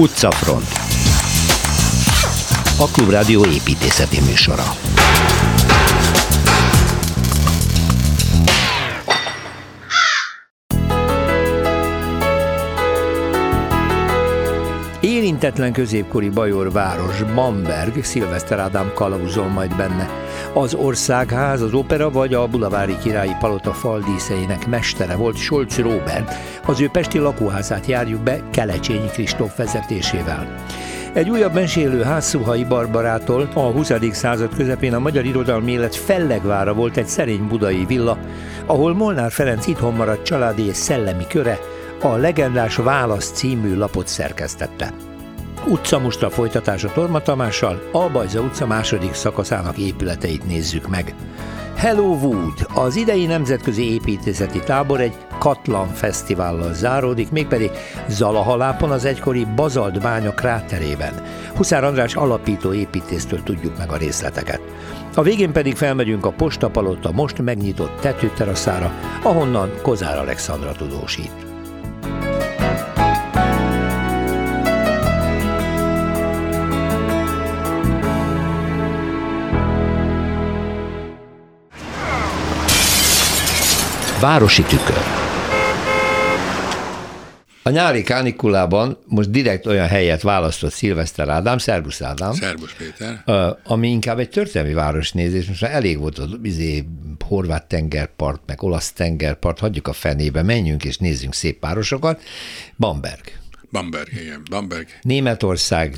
Utcafront A Klubrádió építészeti műsora Érintetlen középkori bajor város, Bamberg, Szilveszter Ádám kalauzol majd benne. Az Országház, az Opera vagy a Bulavári Királyi Palota faldíszeinek mestere volt Solc Robert. Az ő pesti lakóházát járjuk be Kelecsényi Kristóf vezetésével. Egy újabb mesélő Házszuhai Barbarától a 20. század közepén a magyar irodalmi élet fellegvára volt egy szerény budai villa, ahol Molnár Ferenc itthon maradt családi és szellemi köre, a legendás Válasz című lapot szerkesztette. Utca Mustra folytatása Torma Tamással, Albajza utca második szakaszának épületeit nézzük meg. Hello Wood, az idei nemzetközi építészeti tábor egy Katlan fesztivállal záródik, mégpedig Zalahalápon az egykori Bazalt bánya kráterében. Huszár András alapító építésztől tudjuk meg a részleteket. A végén pedig felmegyünk a postapalota most megnyitott tetőteraszára, ahonnan Kozár Alexandra tudósít. Városi tükör. A nyári kánikulában most direkt olyan helyet választott Szilveszter Ádám, Szerbusz Ádám. Szerbusz Péter. Ami inkább egy történelmi városnézés, most már elég volt az izé, horvát tengerpart, meg olasz tengerpart, hagyjuk a fenébe, menjünk és nézzünk szép városokat. Bamberg. Bamberg, igen, Bamberg. Németország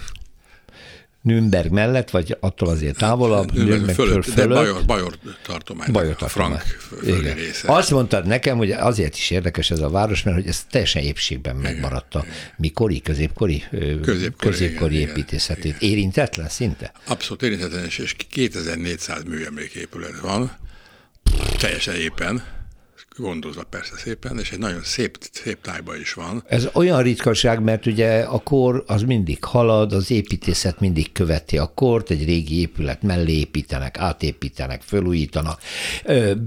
Nürnberg mellett, vagy attól azért távolabb, Nürnberg fölött, fölött. De Bajor, Bajor tartomány, Bajor tartomány. Frank része. Azt mondtad nekem, hogy azért is érdekes ez a város, mert hogy ez teljesen épségben megmaradt a mikori, középkori, középkori, középkori igen, építészetét. Igen. Érintetlen szinte? Abszolút érintetlen, és 2400 műemléképület van, teljesen éppen gondozva persze szépen, és egy nagyon szép, szép tájba is van. Ez olyan ritkaság, mert ugye a kor az mindig halad, az építészet mindig követi a kort, egy régi épület mellé építenek, átépítenek, fölújítanak,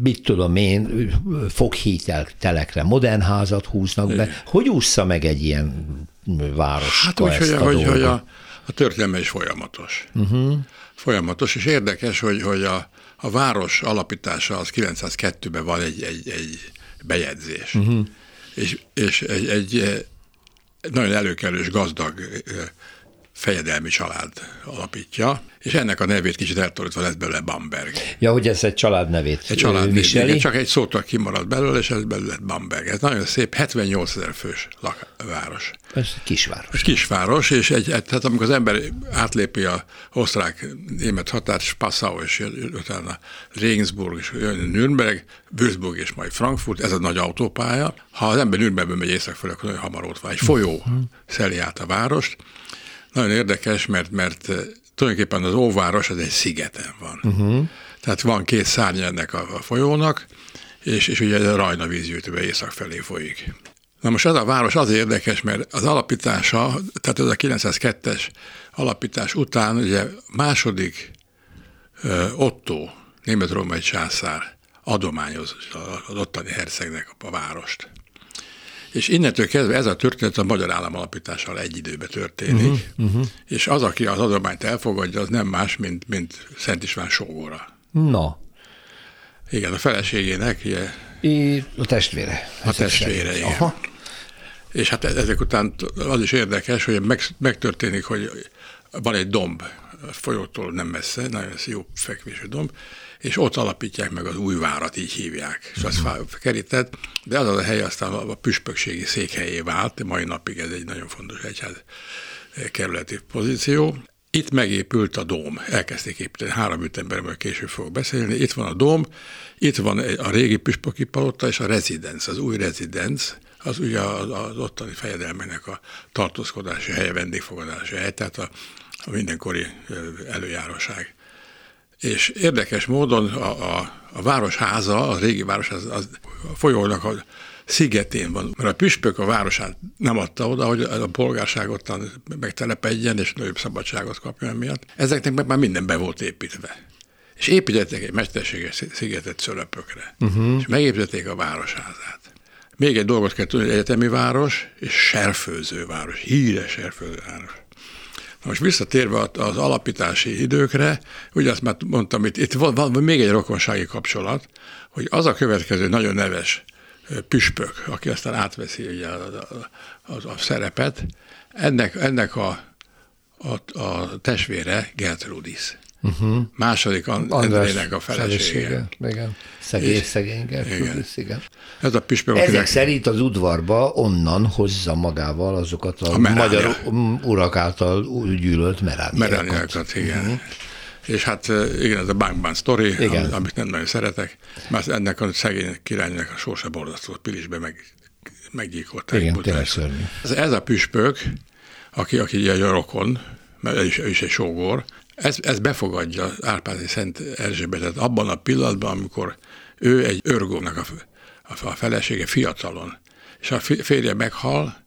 mit tudom én, foghíteltelekre modern házat húznak be. Hogy ússza meg egy ilyen város? Hát úgy, hogy, a, hogy, hogy a, a történelme is folyamatos. Uh-huh. Folyamatos, és érdekes, hogy, hogy a, a város alapítása az 902-ben van egy, egy, egy bejegyzés. Uh-huh. És, és egy, egy nagyon előkelős, gazdag fejedelmi család alapítja, és ennek a nevét kicsit eltorítva lett belőle Bamberg. Ja, hogy ez egy család nevét Egy család viseli. csak egy szótól kimaradt belőle, és ez belőle lett Bamberg. Ez nagyon szép, 78 ezer fős város. Ez kisváros. Ez kisváros, és egy, egy, tehát amikor az ember átlépi a osztrák-német határt, Spassau, és utána Regensburg, és Nürnberg, Würzburg, és majd Frankfurt, ez a nagy autópálya. Ha az ember Nürnbergből megy észak fel, akkor nagyon hamar ott van. Egy folyó uh-huh. szeli át a várost, nagyon érdekes, mert, mert eh, tulajdonképpen az óváros az egy szigeten van. Uh-huh. Tehát van két szárny ennek a, a folyónak, és, és ugye a Rajna vízgyűjtőbe észak felé folyik. Na most ez a város az érdekes, mert az alapítása, tehát ez a 902-es alapítás után ugye második uh, Otto, német-római császár adományoz az ottani hercegnek a várost. És innentől kezdve ez a történet a magyar állam alapítással egy időben történik, uh-huh, uh-huh. és az, aki az adományt elfogadja, az nem más, mint, mint Szent István sógora. Na. Igen, a feleségének, ugye. I, a testvére. A testvére, igen. Aha. És hát ezek után az is érdekes, hogy meg, megtörténik, hogy van egy domb, a folyótól nem messze, nagyon jó fekvésű domb, és ott alapítják meg az új várat, így hívják, és az uh-huh. kerített, de az az a hely aztán a püspökségi székhelyé vált, mai napig ez egy nagyon fontos egyház kerületi pozíció. Itt megépült a dóm, elkezdték építeni, három ütemberről később fogok beszélni. Itt van a dóm, itt van a régi püspöki palota és a rezidenc, az új rezidenc, az ugye az ottani fejedelmének a tartózkodási helye, vendégfogadási hely, tehát a, a mindenkori előjáróság. És érdekes módon a, a, a városháza, a régi városháza, az a folyónak a szigetén van, mert a püspök a városát nem adta oda, hogy a polgárság ottan megtelepedjen, és nagyobb szabadságot kapjon miatt. Ezeknek meg már minden be volt építve. És építettek egy mesterséges szigetet szölöpökre, uh-huh. és megépítették a városházát. még egy dolgot kell tudni, hogy egyetemi város és serfőző város, híres serfőző város. Na most visszatérve az alapítási időkre, ugye azt már mondtam, itt, itt van, van még egy rokonsági kapcsolat, hogy az a következő nagyon neves püspök, aki aztán átveszi ugye a, a, a, a szerepet, ennek, ennek a, a, a testvére Gertrudis. Uh-huh. Második Andrének a felesége. Igen. Szegény, szegény Gertrudis, igen. Ez a püspök, Ezek akinek... szerint az udvarba onnan hozza magával azokat a, a magyar urak által gyűlölt merániákat. Merániákat, igen. Uh-huh. És hát igen, ez a Bankban sztori, amit, amit nem nagyon szeretek, mert ennek a szegény királynak a sorsa borzasztó, Pilisbe meg, meggyilkolták. Igen, tényleg ez, ez a püspök, aki, aki egy rokon, mert ő is, ő is egy sógor, ez, ez befogadja Árpádi Szent Erzsébetet abban a pillanatban, amikor ő egy örgónak a, a, felesége fiatalon, és a férje meghal,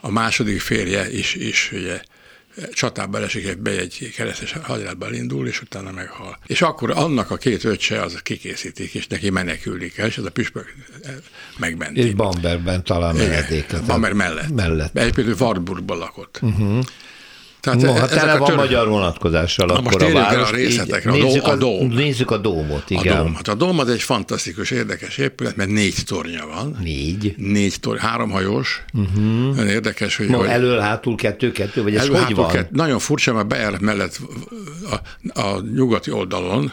a második férje is, is ugye, csatába esik, be egy keresztes hadjáratban indul, és utána meghal. És akkor annak a két öccse az kikészítik, és neki menekülik el, és ez a püspök megmenti. És Bamberben talán menedéket. Bamber mellett. mellett. Egyébként Wartburgban lakott. Uh-huh. Tehát no, hát tele van tör... magyar vonatkozással Na, akkor most a város. a részletekre. Így, nézzük, a, dóm. Nézzük a dómot, igen. A dóm. Hát a dóm az egy fantasztikus, érdekes épület, mert négy tornya van. Négy? Négy tornya, háromhajós. Uh-huh. Nagyon érdekes, hogy... No, hogy elől, hátul, kettő, kettő, vagy ez elől, hogy hátul, van? Kettő. Nagyon furcsa, mert bejárat mellett a, a nyugati oldalon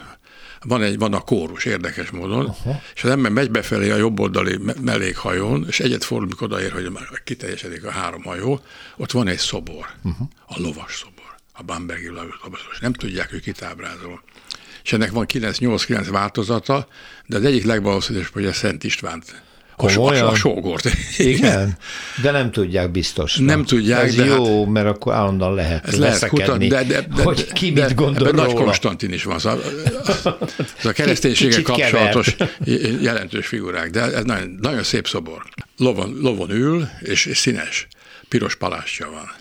van, egy, van a kórus érdekes módon, Aha. és az ember megy befelé a jobb oldali mellékhajón, és egyet fordul, mikor odaér, hogy már kiteljesedik a három hajó, ott van egy szobor, uh-huh. a lovas szobor a Bambergi Labaszos. Nem tudják, hogy kit ábrázol. És ennek van 9-8-9 változata, de az egyik legvalószínűbb, hogy a Szent Istvánt Komolyan? A, a sógort. Igen, de nem tudják biztos. Nem tudják. Ez de jó, hát, mert akkor állandóan lehet ez lehet kutatni, de, de, de, hogy ki de, mit gondol de, Nagy Konstantin is van. Szóval, ez a kereszténységgel kapcsolatos jelentős figurák, de ez nagyon, nagyon szép szobor. Lovon, lovon ül, és, és színes, piros palástja van.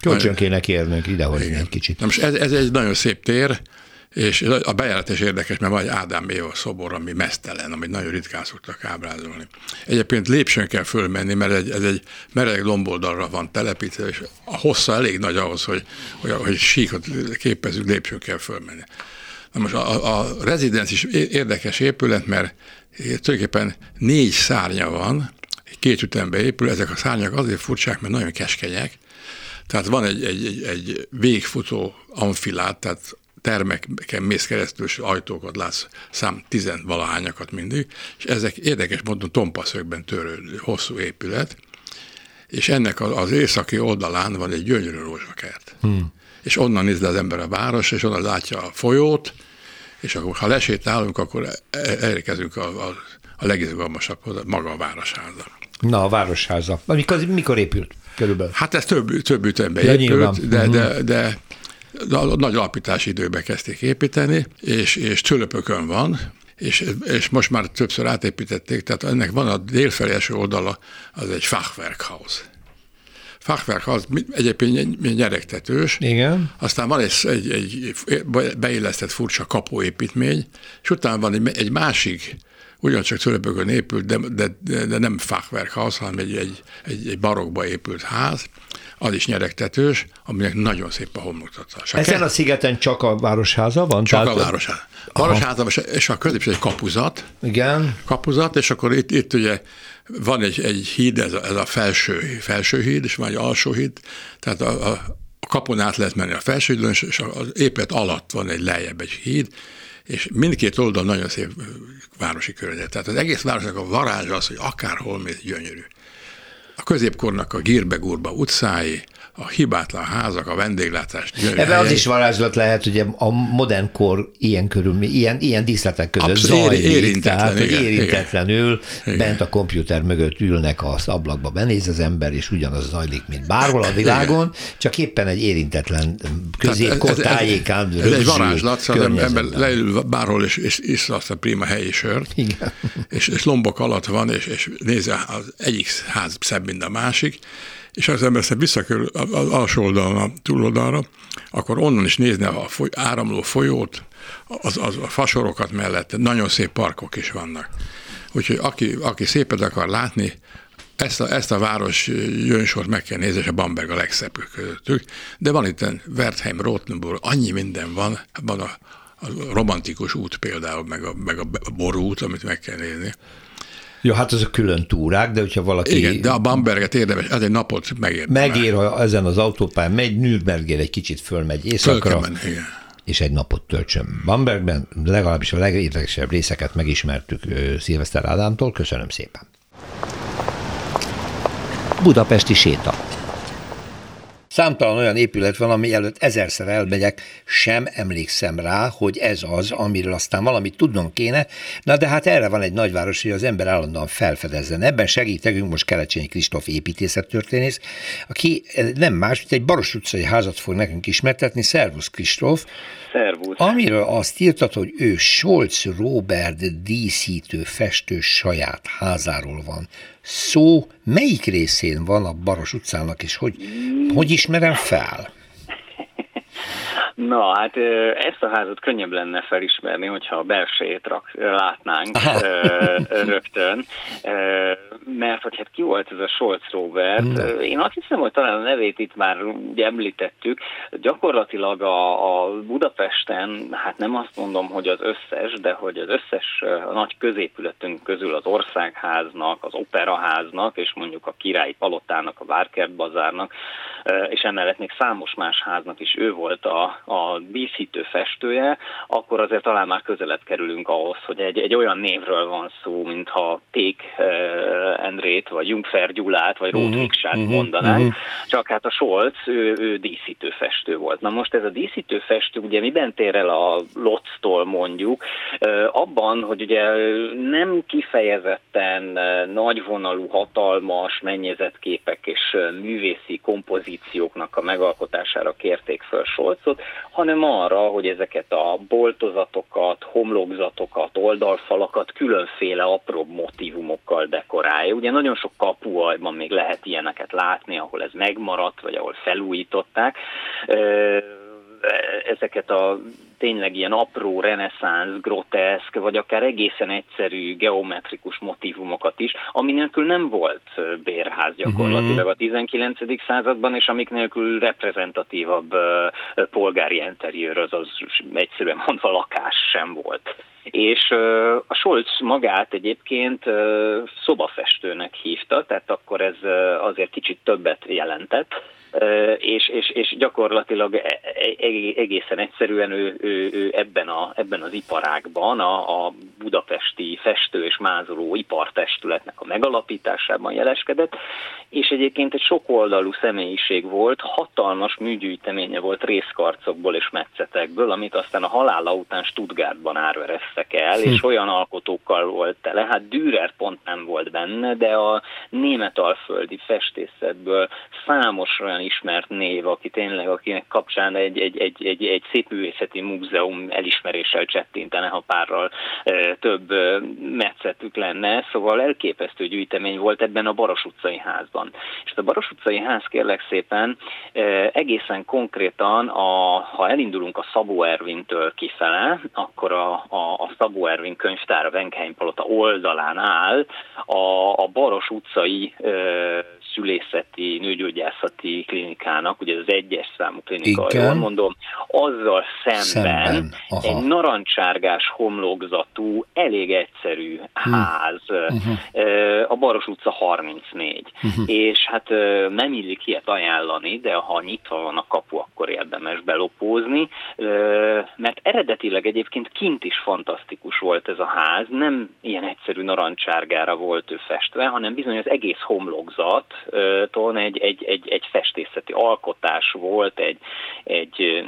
Kölcsön kéne kérnünk idehozni egy kicsit. Na most ez, ez egy nagyon szép tér, és a bejárat is érdekes, mert van egy Ádám Éva szobor, ami mesztelen, amit nagyon ritkán szoktak ábrázolni. Egyébként lépcsőn kell fölmenni, mert egy, ez egy meredek lomboldalra van telepítve, és a hossza elég nagy ahhoz, hogy, hogy, hogy síkot képezünk, lépcsőn kell fölmenni. Na most a, a rezidens is érdekes épület, mert tulajdonképpen négy szárnya van, két ütembe épül, ezek a szárnyak azért furcsák, mert nagyon keskenyek, tehát van egy, egy, egy, egy végfutó amfilát, tehát termeken mész keresztül, és ajtókat látsz, szám tizenvalahányakat mindig, és ezek érdekes módon tompaszögben törő hosszú épület, és ennek az északi oldalán van egy gyönyörű rózsakert. Hmm. És onnan néz le az ember a város, és onnan látja a folyót, és akkor, ha lesétálunk, akkor e, e, elérkezünk a, a, a legizgalmasabbhoz, maga a városháza. Na, a városháza. Mikor, mikor épült? körülbelül? Hát ez több, több ütemben ja, épült, de, de, de, de a nagy alapítási időben kezdték építeni, és, és tülöpökön van, és, és most már többször átépítették, tehát ennek van a délfelé oldala, az egy Fachwerkhaus. Fachwerkhaus egyébként nyeregtetős. Igen. Aztán van egy, egy, egy beillesztett furcsa kapuépítmény, és utána van egy, egy másik ugyancsak Szöröpökön épült, de, de, de, de nem Fachwerkhaus, hanem egy, egy, egy, egy barokba épült ház, az is nyeregtetős, aminek nagyon szép a homlokzata. Ezen a szigeten csak a városháza van? Csak tehát... a városháza. A városháza, és a középső egy kapuzat. Igen. Kapuzat, és akkor itt, itt ugye van egy, egy híd, ez a, ez a felső, felső híd, és van egy alsó híd, tehát a, a, kapun át lehet menni a felső hídon, és az épület alatt van egy lejjebb egy híd, és mindkét oldal nagyon szép városi környezet. Tehát az egész városnak a varázsa az, hogy akárhol mész gyönyörű. A középkornak a Gírbegurba utcái, a hibátlan házak, a vendéglátás. Ebben az is varázslat lehet, hogy a modern kor ilyen körül, ilyen, ilyen díszletek között Abszolút, zajlik, érintetlen, tehát igen, hogy érintetlenül igen, bent a komputer mögött ülnek az ablakba, benéz az ember, és ugyanaz zajlik, mint bárhol a világon, igen. csak éppen egy érintetlen középkor tájékán Ez, ez, ez egy varázslat, szóval ember leül bárhol, és, és iszza azt a prima helyi sört, igen. És, és lombok alatt van, és, és nézi az egyik ház szebb, mint a másik, és az ember ezt visszakerül az alsó oldalon, a túloldalra, akkor onnan is nézni a foly, áramló folyót, az, az, a fasorokat mellett, nagyon szép parkok is vannak. Úgyhogy aki, aki szépet akar látni, ezt a, ezt a város jönnsort meg kell nézni, és a Bamberg a legszebb közöttük, de van itt Wertheim, Rothenburg, annyi minden van, van a, a romantikus út például, meg a, meg a borút, amit meg kell nézni. Ja, hát a külön túrák, de hogyha valaki... Igen, de a Bamberget érdemes, ez egy napot megér. Megér, ha ezen az autópályán megy, Nürnbergér egy kicsit fölmegy éjszakra. Fölkemen, igen és egy napot töltsön Bambergben. Legalábbis a legérdekesebb részeket megismertük Szilveszter Ádámtól. Köszönöm szépen. Budapesti séta. Számtalan olyan épület van, ami előtt ezerszer elmegyek, sem emlékszem rá, hogy ez az, amiről aztán valamit tudnom kéne, na de hát erre van egy nagyváros, hogy az ember állandóan felfedezzen. Ebben segítekünk most Kelecsényi Kristóf építészettörténész, aki nem más, mint egy Baros utcai házat fog nekünk ismertetni. Szervusz Kristóf! Szervusz! Amiről azt írtad, hogy ő Scholz Robert díszítő festő saját házáról van szó melyik részén van a Baros utcának, és hogy, hogy ismerem fel? Na, hát ezt a házat könnyebb lenne felismerni, hogyha a belsejét rak, látnánk rögtön, mert hogy hát ki volt ez a Scholz Robert? Én azt hiszem, hogy talán a nevét itt már említettük, gyakorlatilag a, a Budapesten, hát nem azt mondom, hogy az összes, de hogy az összes a nagy középületünk közül az Országháznak, az Operaháznak, és mondjuk a Királyi Palotának, a Várkert Bazárnak, és emellett még számos más háznak is ő volt a, a díszítő festője, akkor azért talán már közelebb kerülünk ahhoz, hogy egy, egy olyan névről van szó, mintha Pék Endrét, vagy Jungfer Gyulát, vagy Rót uh-huh, mondanánk, uh-huh. csak hát a Scholz, ő, ő díszítő festő volt. Na most ez a díszítő festő, ugye miben tér el a Lotztól mondjuk, abban, hogy ugye nem kifejezetten nagyvonalú, hatalmas mennyezetképek és művészi kompozícióknak a megalkotására kérték föl Scholzot, hanem arra, hogy ezeket a boltozatokat, homlokzatokat, oldalfalakat különféle apró motivumokkal dekorálja. Ugye nagyon sok kapuajban még lehet ilyeneket látni, ahol ez megmaradt, vagy ahol felújították ezeket a tényleg ilyen apró, reneszánsz, groteszk, vagy akár egészen egyszerű geometrikus motivumokat is, ami nélkül nem volt bérház gyakorlatilag a 19. században, és amik nélkül reprezentatívabb polgári interiőr, azaz egyszerűen mondva lakás sem volt. És a Scholz magát egyébként szobafestőnek hívta, tehát akkor ez azért kicsit többet jelentett, és, és, és gyakorlatilag e, e, egészen egyszerűen ő, ő, ő ebben, a, ebben az iparágban, a, a budapesti festő és mázoló ipartestületnek a megalapításában jeleskedett, és egyébként egy sokoldalú személyiség volt, hatalmas műgyűjteménye volt részkarcokból és metszetekből, amit aztán a halála után Stuttgartban árvereztek el, hm. és olyan alkotókkal volt tele, hát Dürer pont nem volt benne, de a német alföldi festészetből számos olyan ismert név, aki tényleg, akinek kapcsán egy, egy, egy, egy, egy szép művészeti múzeum elismeréssel csettintene, ha párral több metszetük lenne, szóval elképesztő gyűjtemény volt ebben a Baros utcai házban. És a Baros utcai ház kérlek szépen egészen konkrétan, a, ha elindulunk a Szabó Ervintől kifele, akkor a, a, a Szabó Ervin könyvtár a Venkheim Palota oldalán áll a, a Baros utcai e, szülészeti, nőgyógyászati klinikának, ugye az egyes számú klinika, Igen. jól mondom, azzal szemben, szemben. egy narancsárgás homlokzatú, elég egyszerű hm. ház, uh-huh. a Baros utca 34. Uh-huh. És hát nem illik ilyet ajánlani, de ha nyitva van a kapu, akkor érdemes belopózni, mert eredetileg egyébként kint is fantasztikus volt ez a ház, nem ilyen egyszerű narancsárgára volt ő festve, hanem bizony az egész homlokzat ton egy, egy, egy, egy festészeti alkotás volt, egy, egy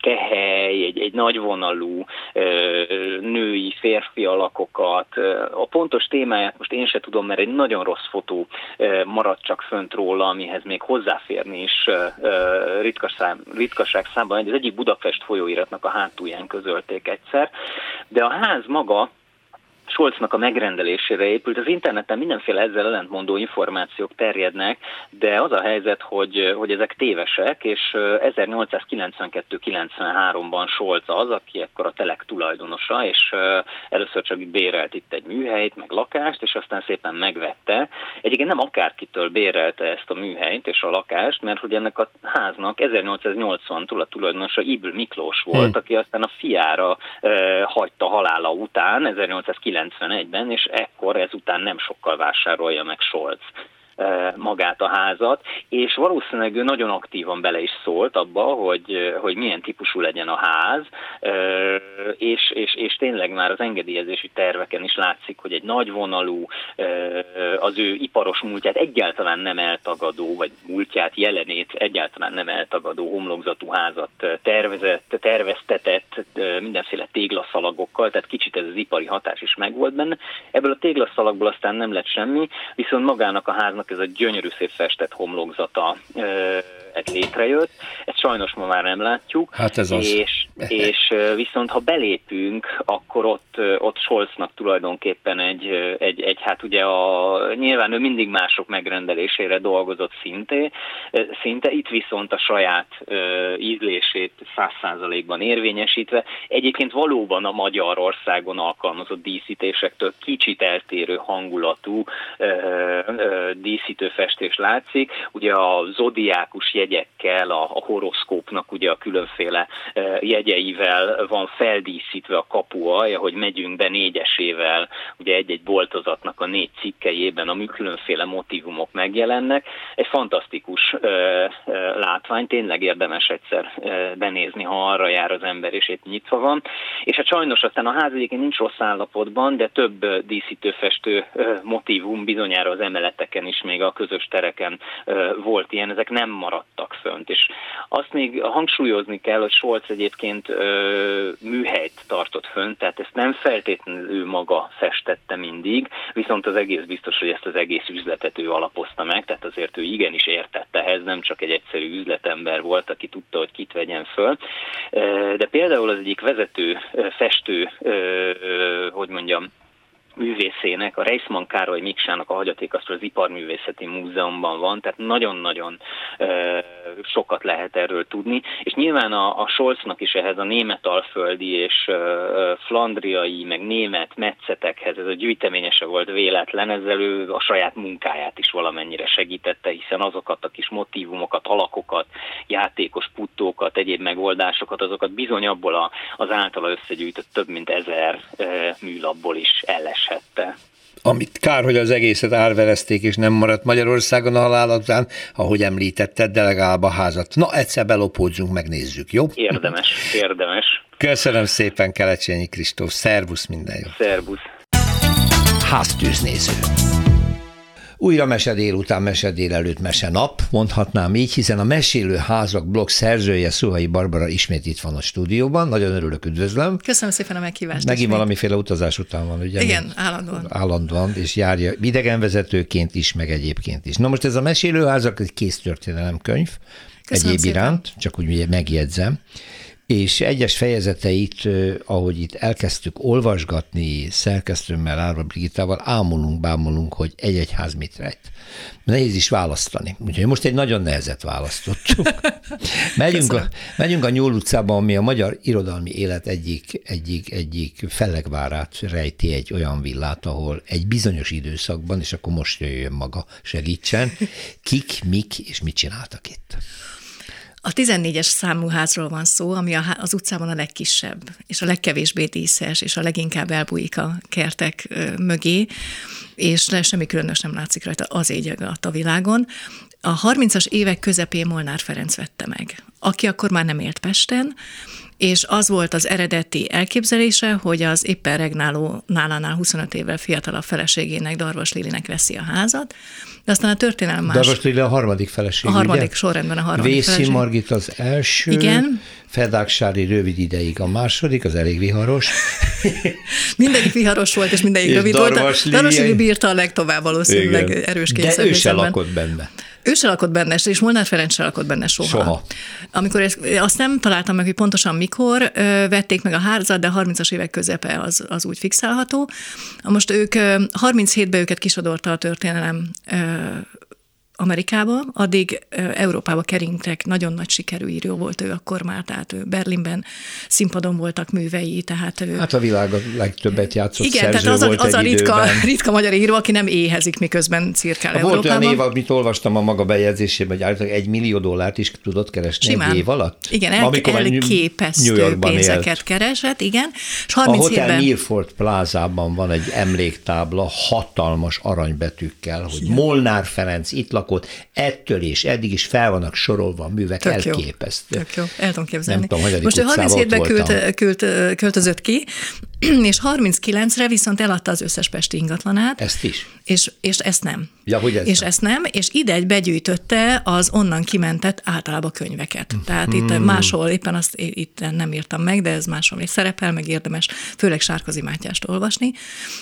kehely, egy, egy nagyvonalú női, férfi alakokat. A pontos témáját most én se tudom, mert egy nagyon rossz fotó maradt csak fönt róla, amihez még hozzáférni is ritkaság, ritkaság számban. Az egyik Budapest folyóiratnak a hátulján közölték egyszer, de a ház maga Scholznak a megrendelésére épült. Az interneten mindenféle ezzel ellentmondó információk terjednek, de az a helyzet, hogy, hogy ezek tévesek, és 1892-93-ban Scholz az, aki ekkor a Telek tulajdonosa, és először csak bérelt itt egy műhelyt, meg lakást, és aztán szépen megvette. Egyébként nem akárkitől bérelte ezt a műhelyt és a lakást, mert hogy ennek a háznak 1880-tól a tulajdonosa Ibl Miklós volt, hmm. aki aztán a fiára e, hagyta halála után, 1891-ben, és ekkor ezután nem sokkal vásárolja meg Scholz magát a házat, és valószínűleg ő nagyon aktívan bele is szólt abba, hogy, hogy milyen típusú legyen a ház, és, és, és tényleg már az engedélyezési terveken is látszik, hogy egy nagyvonalú, az ő iparos múltját egyáltalán nem eltagadó, vagy múltját, jelenét egyáltalán nem eltagadó homlokzatú házat tervezett, terveztetett mindenféle téglaszalagokkal, tehát kicsit ez az ipari hatás is megvolt benne. Ebből a téglaszalagból aztán nem lett semmi, viszont magának a háznak ez a gyönyörű szép festett homlokzata ez létrejött. Ezt sajnos ma már nem látjuk. Hát ez az. És, és viszont ha belépünk, akkor ott, ott Scholznak tulajdonképpen egy, egy, egy, hát ugye a, nyilván ő mindig mások megrendelésére dolgozott szinte, szinte itt viszont a saját ízlését száz százalékban érvényesítve. Egyébként valóban a Magyarországon alkalmazott díszítésektől kicsit eltérő hangulatú díszítőfestés látszik. Ugye a zodiákus jegyekkel, a, a horoszkópnak ugye a különféle e, jegyeivel van feldíszítve a kapuaja, hogy megyünk be négyesével, ugye egy-egy boltozatnak a négy cikkejében, ami különféle motivumok megjelennek. Egy fantasztikus ö, e, ö, e, látvány, tényleg érdemes egyszer ö, benézni, ha arra jár az ember, és itt nyitva van. És hát sajnos aztán a ház egyébként nincs rossz állapotban, de több díszítőfestő motivum bizonyára az emeleteken is, még a közös tereken volt ilyen, ezek nem maradt maradtak fönt. És azt még hangsúlyozni kell, hogy Scholz egyébként műhelyt tartott fönt, tehát ezt nem feltétlenül ő maga festette mindig, viszont az egész biztos, hogy ezt az egész üzletet ő alapozta meg, tehát azért ő igenis értette ehhez, nem csak egy egyszerű üzletember volt, aki tudta, hogy kit vegyen föl. De például az egyik vezető festő, hogy mondjam, művészének, a Reisman Károly Miksának a hagyatékasztól az Iparművészeti Múzeumban van, tehát nagyon-nagyon e, sokat lehet erről tudni, és nyilván a, a Scholznak is ehhez a német alföldi és e, flandriai, meg német metszetekhez ez a gyűjteményese volt véletlen, ezzel ő a saját munkáját is valamennyire segítette, hiszen azokat a kis motivumokat, alakokat, játékos puttókat, egyéb megoldásokat, azokat bizony abból a, az általa összegyűjtött több mint ezer e, műlapból is elles esette. Amit kár, hogy az egészet árverezték, és nem maradt Magyarországon a halál után, ahogy említetted, de legalább a házat. Na, egyszer belopódzunk, megnézzük, jó? Érdemes, érdemes. Köszönöm szépen, Kelecsényi Kristóf. Szervusz, minden jó. Szervusz. Háztűznéző. Újra mese délután, mese délelőtt, mese nap, mondhatnám így, hiszen a Mesélő Házak blog szerzője Szuhai Barbara ismét itt van a stúdióban. Nagyon örülök, üdvözlöm. Köszönöm szépen a meghívást. Megint ismét. valamiféle utazás után van, ugye? Igen, állandóan. Állandóan, és járja idegenvezetőként is, meg egyébként is. Na most ez a Mesélő Házak egy kész történelemkönyv, Köszönöm egyéb szépen. iránt, csak úgy megjegyzem és egyes fejezeteit, ahogy itt elkezdtük olvasgatni szerkesztőmmel, Árva Brigitával, ámulunk, bámulunk, hogy egy-egy ház mit rejt. Nehéz is választani. Úgyhogy most egy nagyon nehezet választottunk. megyünk, a, megyünk a Nyúl utcában, ami a magyar irodalmi élet egyik, egyik, egyik fellegvárát rejti egy olyan villát, ahol egy bizonyos időszakban, és akkor most jöjjön maga, segítsen, kik, mik és mit csináltak itt. A 14-es számú házról van szó, ami az utcában a legkisebb, és a legkevésbé díszes, és a leginkább elbújik a kertek mögé, és semmi különös nem látszik rajta, az égyeg a világon. A 30-as évek közepén Molnár Ferenc vette meg, aki akkor már nem élt Pesten, és az volt az eredeti elképzelése, hogy az éppen regnáló nálánál 25 évvel fiatalabb feleségének, Darvas Lilinek veszi a házat, de aztán a történelem más. Darvas Lili a harmadik feleség, A harmadik ugye? sorrendben a harmadik Vészi feleség. Margit az első. Igen. Fedáksári rövid ideig a második, az elég viharos. mindegyik viharos volt, és mindegyik és rövid volt. Darvas Lili bírta a legtovább valószínűleg Igen. erős De ő se lakott benne. Ő se lakott benne, és Molnár Ferenc se lakott benne soha. soha. Amikor ezt, azt nem találtam meg, hogy pontosan mikor vették meg a házat, de 30-as évek közepe az, az úgy fixálható. Most ők 37-ben őket kisodorta a történelem Amerikába, addig Európába keringtek, nagyon nagy sikerű író volt ő akkor már, tehát ő Berlinben színpadon voltak művei, tehát ő... Hát a világ a legtöbbet játszott Igen, tehát az, a, az a ritka, ritka magyar író, aki nem éhezik, miközben cirkál Volt Európában. olyan év, amit olvastam a maga bejegyzésében, hogy állítólag egy millió dollárt is tudott keresni Simán. egy év alatt? Igen, el, Amikor elképesztő pénzeket élt. keresett, igen. És 30 a Hotel évben... Milford plázában van egy emléktábla hatalmas aranybetűkkel, hogy. Molnár Ferenc itt lak lakott, ettől és eddig is fel vannak sorolva a művek, Tök elképesztő. Jó. Tök jó, el tudom képzelni. Nem tudom, Most ő 37-ben küld, küld, költözött ki, és 39-re viszont eladta az összes pesti ingatlanát. Ezt is? És, és ezt nem. Ja, hogy ez és nem. ezt nem, és ide egy begyűjtötte az onnan kimentett általában könyveket. Tehát hmm. itt máshol, éppen azt itt nem írtam meg, de ez máshol is szerepel, meg érdemes főleg Sárkozi Mátyást olvasni,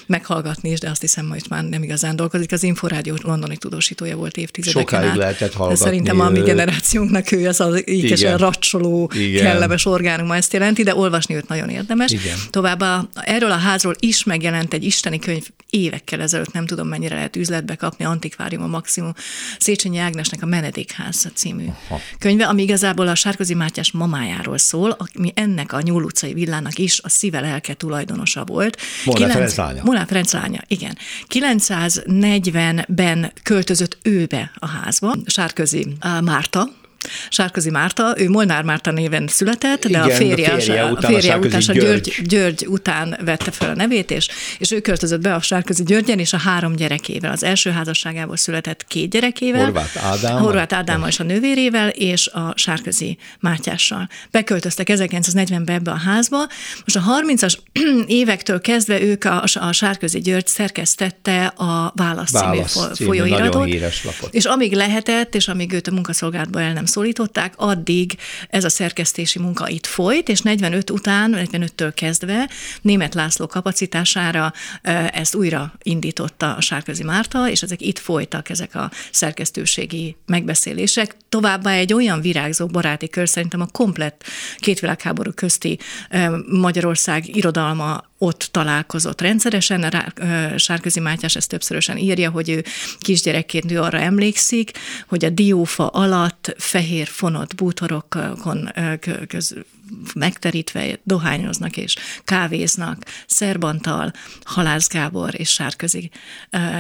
meghallgatni is, de azt hiszem, hogy már nem igazán dolgozik. Az Inforádió londoni tudósítója volt évtizedeken Sokáig át. lehetett hallgatni. Szerintem a mi generációnknak ő ez az ígyesen racsoló, Igen. kellemes orgánuma ezt jelenti, de olvasni őt nagyon érdemes. Igen. Továbbá erről a házról is megjelent egy isteni könyv évekkel ezelőtt, nem tudom mennyire lehet üzletbe kapni, antikvárium a maximum, Széchenyi Ágnesnek a Menedékház című Aha. könyve, ami igazából a Sárkozi Mátyás mamájáról szól, ami ennek a Nyúl utcai villának is a szíve lelke tulajdonosa volt. Molnár Ferenc lánya. Molnár Ferenc lánya, igen. 940-ben költözött őbe a házba, Sárközi Márta, Sárközi Márta, ő Molnár Márta néven született, de Igen, a férje, a férje után, a, férje után, a György. György után vette fel a nevét, és, és ő költözött be a Sárközi Györgyen, és a három gyerekével. Az első házasságából született két gyerekével. Horváth Ádám. Horváth Ádámmal és a nővérével, és a Sárközi Mátyással. Beköltöztek 1940-ben ebbe a házba. Most a 30-as évektől kezdve ők a, a Sárközi György szerkesztette a Válasz, Válasz című folyóiratot. És amíg lehetett, és amíg őt a munkaszolgálatban el nem szólították, addig ez a szerkesztési munka itt folyt, és 45 után, 45-től kezdve német László kapacitására ezt újra indította a Sárközi Márta, és ezek itt folytak, ezek a szerkesztőségi megbeszélések. Továbbá egy olyan virágzó baráti kör, szerintem a komplett két világháború közti Magyarország irodalma ott találkozott rendszeresen. Sárközi Mátyás ezt többszörösen írja, hogy ő kisgyerekként ő arra emlékszik, hogy a diófa alatt fehér fonott bútorokon köz, megterítve dohányoznak és kávéznak Szerbantal, Halász Gábor és Sárközi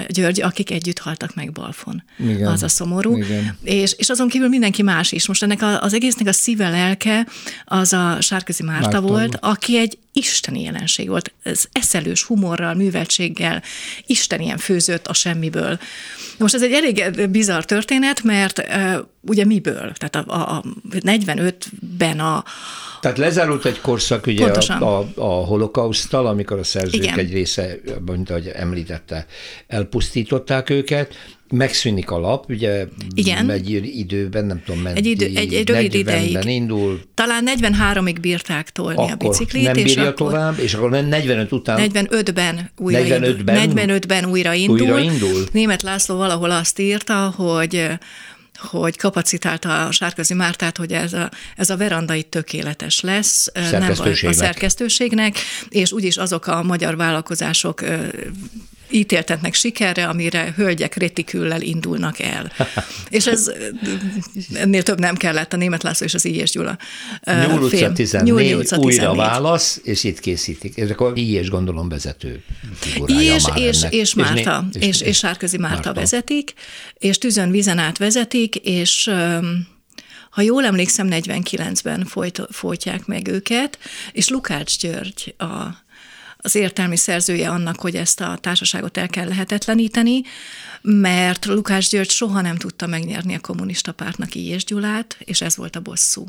György, akik együtt haltak meg Balfon. Igen. Az a szomorú. Igen. És, és azon kívül mindenki más is. Most ennek a, az egésznek a szíve lelke az a Sárközi Márta, Márta volt, aki egy isteni jelenség volt. Ez eszelős humorral, műveltséggel, Isten ilyen főzött a semmiből. Most ez egy elég bizarr történet, mert ugye miből? Tehát a, a, a 45-ben a, tehát lezárult egy korszak ugye a, a, a holokausztal, amikor a szerzők Igen. egy része, mint ahogy említette, elpusztították őket, megszűnik a lap, ugye Igen. egy időben, nem tudom, mennyi, egy, idő, egy, egy rövid ideig. indul. Talán 43-ig bírták tolni akkor a biciklit. nem bírja és akkor, tovább, és akkor 45 után... 45-ben újra 45-ben, indul. 45-ben újra indul. Újra indul. Német László valahol azt írta, hogy hogy kapacitálta a Sárközi Mártát, hogy ez a, ez a veranda itt tökéletes lesz nem a szerkesztőségnek, és úgyis azok a magyar vállalkozások ítéltetnek sikerre, amire hölgyek retiküllel indulnak el. és ez ennél több nem kellett a Német László és az Ilyes Gyula Nyúl utca 14, utca 14. újra válasz, és itt készítik. Ez akkor Ilyes gondolom vezető Ilyes és, ennek. és Márta, és, és, és, és Sárközi Márta, Márta vezetik, és Tüzön Vizen át vezetik, és ha jól emlékszem, 49-ben folyt, folytják meg őket, és Lukács György a az értelmi szerzője annak, hogy ezt a társaságot el kell lehetetleníteni, mert Lukás György soha nem tudta megnyerni a kommunista pártnak és Gyulát, és ez volt a bosszú.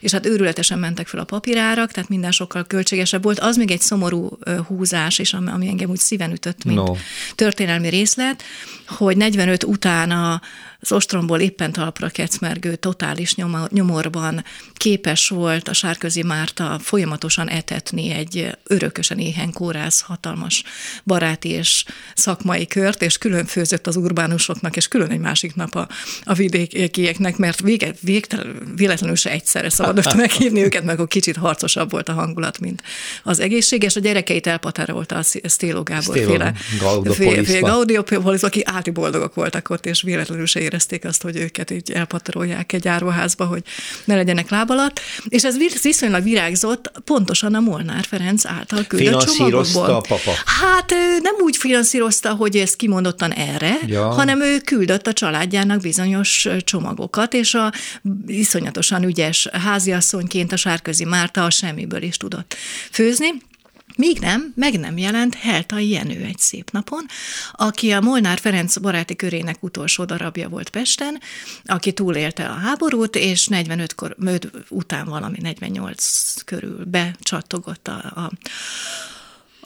És hát őrületesen mentek fel a papírárak, tehát minden sokkal költségesebb volt. Az még egy szomorú húzás, és ami engem úgy szíven ütött, mint no. történelmi részlet, hogy 45 után a az ostromból éppen talpra kecmergő, totális nyomorban képes volt a Sárközi Márta folyamatosan etetni egy örökösen éhen Kórász hatalmas baráti és szakmai kört, és külön főzött az urbánusoknak, és külön egy másik nap a, a vidékieknek, mert vége, végtelen, véletlenül se egyszerre szabadott meghívni őket, meg akkor kicsit harcosabb volt a hangulat, mint az egészség, és a gyerekeit elpatárolta a Sztélo Gábor féle, féle Gaudiopoliszba, aki áti boldogok voltak ott, és véletlenül se érezték azt, hogy őket így elpatarolják egy áruházba, hogy ne legyenek láb alatt. És ez viszonylag virágzott pontosan a Molnár Ferenc által küldött csomagokból. a papa? Hát nem úgy finanszírozta, hogy ezt kimondottan erre, ja. hanem ő küldött a családjának bizonyos csomagokat, és a iszonyatosan ügyes háziasszonyként a Sárközi Márta a semmiből is tudott főzni. Míg nem, meg nem jelent Heltai Jenő egy szép napon, aki a Molnár Ferenc baráti körének utolsó darabja volt Pesten, aki túlélte a háborút, és 45 kor, után valami 48 körül becsattogott a, a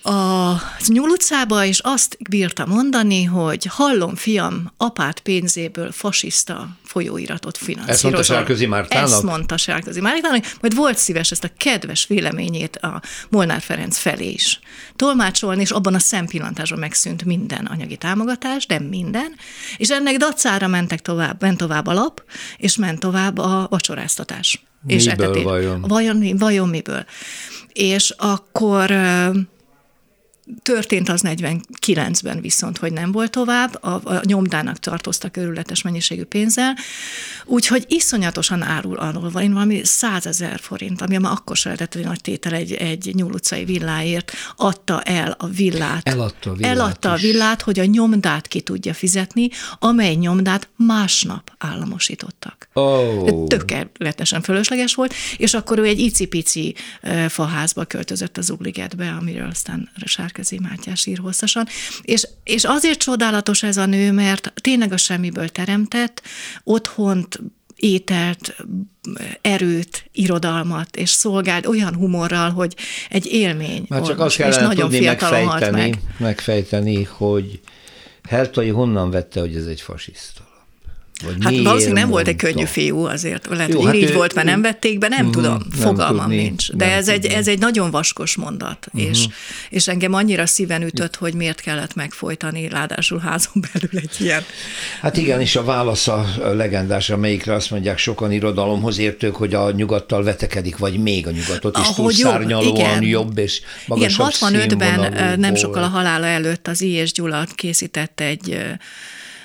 a Nyúl utcába, és azt bírta mondani, hogy hallom, fiam, apát pénzéből fasiszta folyóiratot finanszírozol. Ezt mondta Sárközi Mártának? Ezt mondta Sárközi Mártának, majd volt szíves ezt a kedves véleményét a Molnár Ferenc felé is tolmácsolni, és abban a szempillantásban megszűnt minden anyagi támogatás, de minden, és ennek dacára mentek tovább, ment tovább a lap, és ment tovább a vacsoráztatás. Miből és etetés. vajon? vajon? Vajon miből? És akkor Történt az 49-ben viszont, hogy nem volt tovább, a, a nyomdának tartoztak örületes mennyiségű pénzzel, úgyhogy iszonyatosan árul arról van, valami százezer forint, ami már akkor se lehetett egy nagy tétel egy, egy nyúl utcai villáért, adta el a villát. Eladta a villát Eladta is. a villát, hogy a nyomdát ki tudja fizetni, amely nyomdát másnap államosítottak. Oh. Tökéletesen fölösleges volt, és akkor ő egy icipici faházba költözött az Ugligetbe, amiről aztán Sárk Sárközi Mátyás ír hosszasan, és, és azért csodálatos ez a nő, mert tényleg a semmiből teremtett, otthont, ételt, erőt, irodalmat, és szolgált olyan humorral, hogy egy élmény. Már csak azt és nagyon fiatalon megfejteni, meg. megfejteni, hogy Hertai honnan vette, hogy ez egy fasiszta. Vagy hát valószínűleg nem volt egy könnyű fiú azért. Lehet, Jó, hogy hát így ő, volt, mert nem vették be, nem mm, tudom, nem fogalmam tudni, nincs. De ez egy, ez egy nagyon vaskos mondat, uh-huh. és, és engem annyira szíven ütött, hogy miért kellett megfojtani, ráadásul házon belül egy ilyen. Hát igen, és a válasz a legendás, amelyikre azt mondják sokan irodalomhoz értők, hogy a nyugattal vetekedik, vagy még a nyugatot is túlszárnyalóan jobb, jobb és magasabb Igen, 65-ben nem sokkal a halála előtt az I. és Gyula készített egy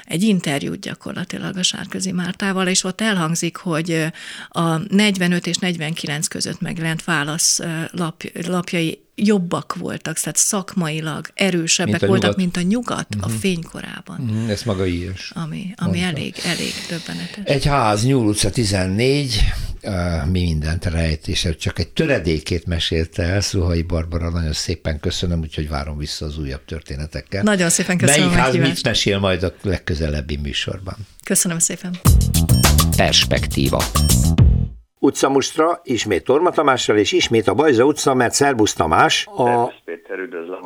egy interjút gyakorlatilag a Sárközi Mártával, és ott elhangzik, hogy a 45 és 49 között megjelent válasz lap, lapjai jobbak voltak, tehát szakmailag erősebbek mint voltak, nyugat. mint a nyugat uh-huh. a mhm. fénykorában. Uh-huh. Ez maga ilyes. Ami, ami elég, elég döbbenetes. Egy ház, Nyúl utca 14, uh, mi mindent rejt, és csak egy töredékét mesélte el Szuhai Barbara, nagyon szépen köszönöm, úgyhogy várom vissza az újabb történetekkel. Nagyon szépen köszönöm Melyik ház mit mesél majd a legközelebbi műsorban? Köszönöm szépen. Perspektíva utcamustra, ismét Torma Tamással, és ismét a Bajza utca, mert Szerbusz Tamás. A Péter, üdvözlöm.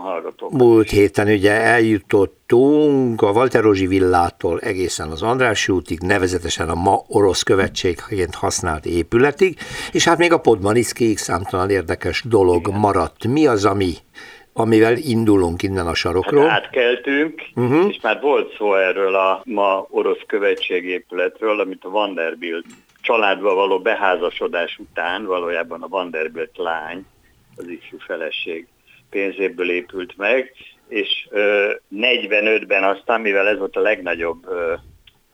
Múlt héten ugye eljutottunk a Walterózsi villától egészen az András útig, nevezetesen a ma orosz követségként használt épületig, és hát még a Podmaniszkiig számtalan érdekes dolog Igen. maradt. Mi az, ami amivel indulunk innen a sarokról. Hát átkeltünk, uh-huh. és már volt szó erről a ma orosz követségépületről, amit a Vanderbilt családba való beházasodás után valójában a Vanderbilt lány, az ifjú feleség pénzéből épült meg, és 45-ben aztán, mivel ez volt a legnagyobb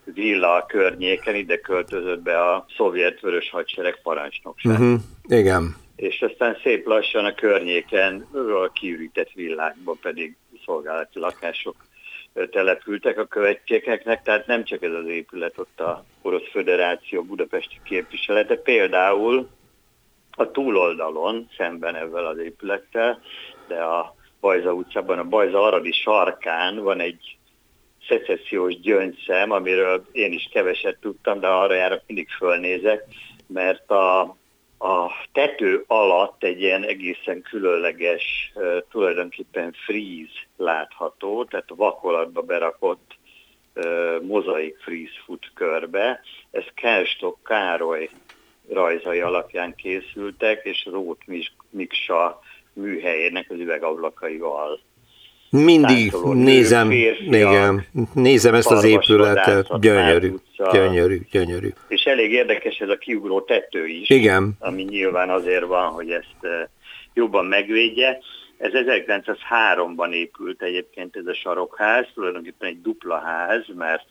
villa a környéken, ide költözött be a szovjet vörös hadsereg parancsnokság. Uh-huh. Igen. És aztán szép lassan a környéken a kiürített villákban pedig szolgálati lakások települtek a követségeknek, tehát nem csak ez az épület ott a Orosz Föderáció budapesti képviselete, például a túloldalon, szemben ezzel az épülettel, de a Bajza utcában, a Bajza Aradi sarkán van egy szecessziós gyöngyszem, amiről én is keveset tudtam, de arra járok, mindig fölnézek, mert a a tető alatt egy ilyen egészen különleges, tulajdonképpen fríz látható, tehát vakolatba berakott mozaik fríz fut körbe. Ez Kelstok Károly rajzai alapján készültek, és Rót Miksa műhelyének az üvegablakaival. Mindig nézem, igen, nézem ezt az épületet, gyönyörű, gyönyörű, gyönyörű. És elég érdekes ez a kiugró tető is, igen. ami nyilván azért van, hogy ezt jobban megvédje. Ez 1903-ban épült egyébként ez a sarokház, tulajdonképpen egy dupla ház, mert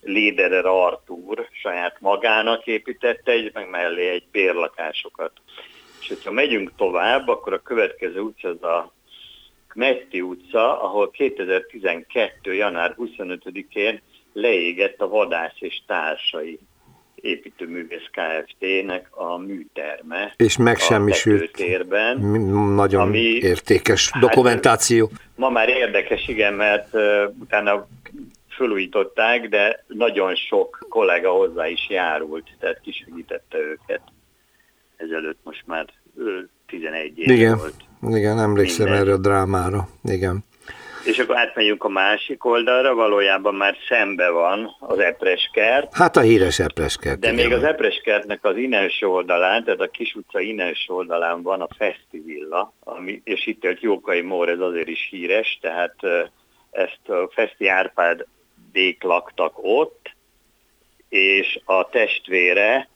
Léderer Artúr saját magának építette, egy, meg mellé egy bérlakásokat. És hogyha megyünk tovább, akkor a következő utca az a Metti utca, ahol 2012. január 25-én leégett a vadász és társai építőművész Kft-nek a műterme. És megsemmisült. térben. Nagyon ami, értékes hát, dokumentáció. Ma már érdekes, igen, mert uh, utána fölújították, de nagyon sok kollega hozzá is járult, tehát kisegítette őket. Ezelőtt most már 11 év igen, volt. Igen, emlékszem minden. erre a drámára. Igen. És akkor átmegyünk a másik oldalra, valójában már szembe van az Epreskert. Hát a híres Epreskert. De igen. még az Epreskertnek az innenső oldalán, tehát a Kis utca innenső oldalán van a Festivilla, ami, és itt élt Jókai Mór, ez azért is híres, tehát ezt a Feszti Árpád dék laktak ott, és a testvére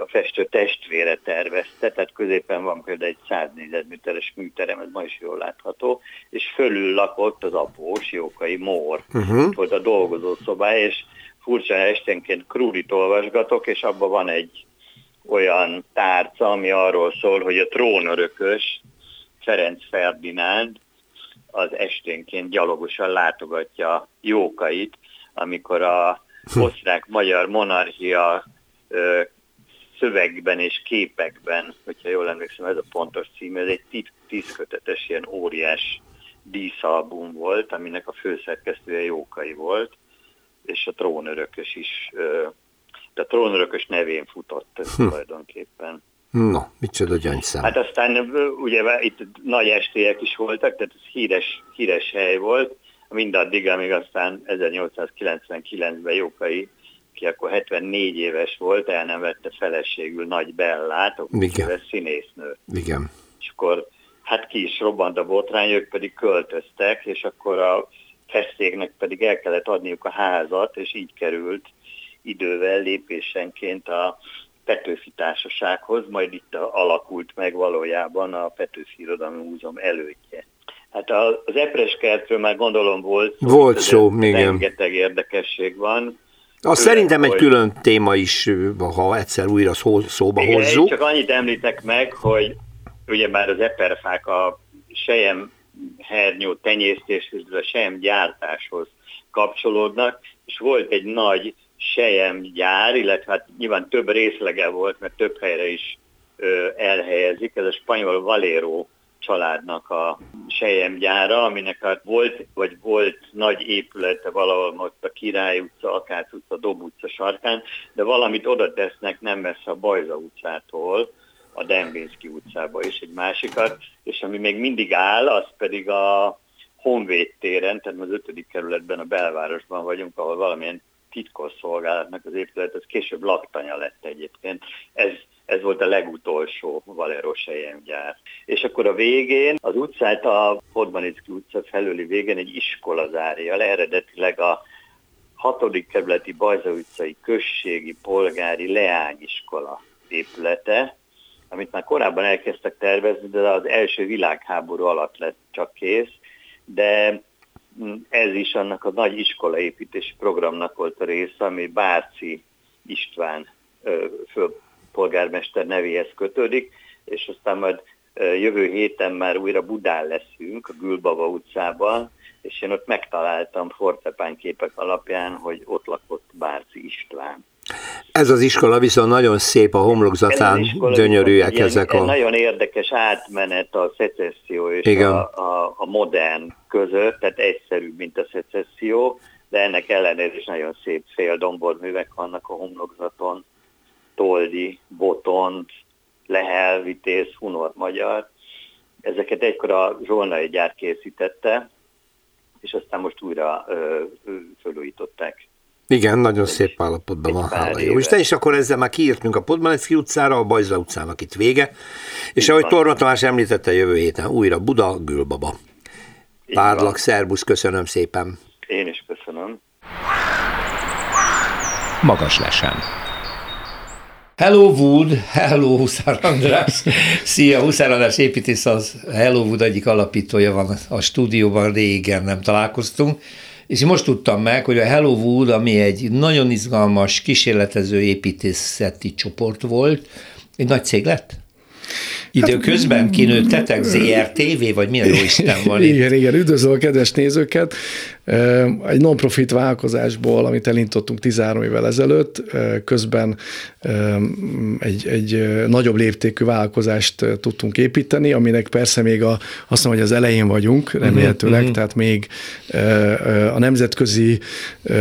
a festő testvére tervezte, tehát középen van például egy 100 négyzetméteres műterem, ez ma is jól látható, és fölül lakott az após, Jókai Mór, uh-huh. volt a dolgozó szobája, és furcsa esténként krúrit olvasgatok, és abban van egy olyan tárca, ami arról szól, hogy a trónörökös Ferenc Ferdinánd az esténként gyalogosan látogatja Jókait, amikor a hm. osztrák-magyar monarchia szövegben és képekben, hogyha jól emlékszem, ez a pontos cím, ez egy tízkötetes ilyen óriás díszalbum volt, aminek a főszerkesztője Jókai volt, és a trónörökös is, de a trónörökös nevén futott hm. tulajdonképpen. No, micsoda gyöngyszám. Hát aztán ugye itt nagy estélyek is voltak, tehát ez híres, híres hely volt, mindaddig, amíg aztán 1899-ben Jókai aki akkor 74 éves volt, el nem vette feleségül Nagy Bellát, akkor színésznő. Igen. És akkor hát ki is robbant a botrány, ők pedig költöztek, és akkor a feszégnek pedig el kellett adniuk a házat, és így került idővel lépésenként a Petőfi Társasághoz, majd itt alakult meg valójában a Petőfi Irodalmi Múzeum elődje. Hát az Epres kertről már gondolom volt szó. Volt szó, igen. Rengeteg érdekesség van. Az szerintem egy külön téma is, ha egyszer újra szó, szóba Igen, hozzuk. csak annyit említek meg, hogy ugye már az eperfák a sejem hernyó tenyésztéshez, a sejem gyártáshoz kapcsolódnak, és volt egy nagy sejem gyár, illetve hát nyilván több részlege volt, mert több helyre is ö, elhelyezik, ez a spanyol Valero családnak a sejemgyára, aminek hát volt, vagy volt nagy épülete valahol most a Király utca, Akác utca, Dob utca sarkán, de valamit oda tesznek nem messze a Bajza utcától, a Dembinski utcába is egy másikat, és ami még mindig áll, az pedig a Honvéd téren, tehát az ötödik kerületben, a belvárosban vagyunk, ahol valamilyen titkos szolgálatnak az épület, az később laktanya lett egyébként. Ez ez volt a legutolsó Valero gyár. És akkor a végén, az utcát a Podmanicki utca felüli végén egy iskola zárja le, eredetileg a hatodik kerületi Bajza utcai községi polgári leányiskola épülete, amit már korábban elkezdtek tervezni, de az első világháború alatt lett csak kész, de ez is annak a nagy iskolaépítési programnak volt a része, ami Bárci István föl polgármester nevéhez kötődik, és aztán majd jövő héten már újra Budán leszünk, a Gülbaba utcában, és én ott megtaláltam képek alapján, hogy ott lakott Bárci István. Ez az iskola viszont nagyon szép a homlokzatán, gyönyörűek ezek a... Nagyon érdekes átmenet a szecesszió és Igen. A, a, a modern között, tehát egyszerűbb, mint a szecesszió, de ennek ellenére is nagyon szép féldomborművek vannak a homlokzaton. Toldi, Botont, Lehel, Vitéz, Hunor Magyar. Ezeket egykor a Zsolnai gyár készítette, és aztán most újra ö, ö, fölújították Igen, nagyon szép állapotban van, hála jó Isten, és akkor ezzel már kiírtunk a Podmalecki utcára, a Bajza utcának itt vége, és ahogy Torma Tamás említette, jövő héten újra Buda, Gülbaba. Párlak, szerbusz, köszönöm szépen. Én is köszönöm. Magas lesen. Hello Wood, hello Huszár András. Szia, Huszár András építész az Hello Wood egyik alapítója van a stúdióban, régen nem találkoztunk. És most tudtam meg, hogy a Hello Wood, ami egy nagyon izgalmas, kísérletező építészeti csoport volt, egy nagy cég lett? Időközben kinőttetek ZRTV, vagy milyen jó Isten van itt? Igen, igen, üdvözlöm a kedves nézőket. Egy non-profit vállalkozásból, amit elindítottunk 13 évvel ezelőtt, közben egy, egy nagyobb léptékű vállalkozást tudtunk építeni, aminek persze még a, azt mondom, hogy az elején vagyunk, remélhetőleg, uh-huh. tehát még a nemzetközi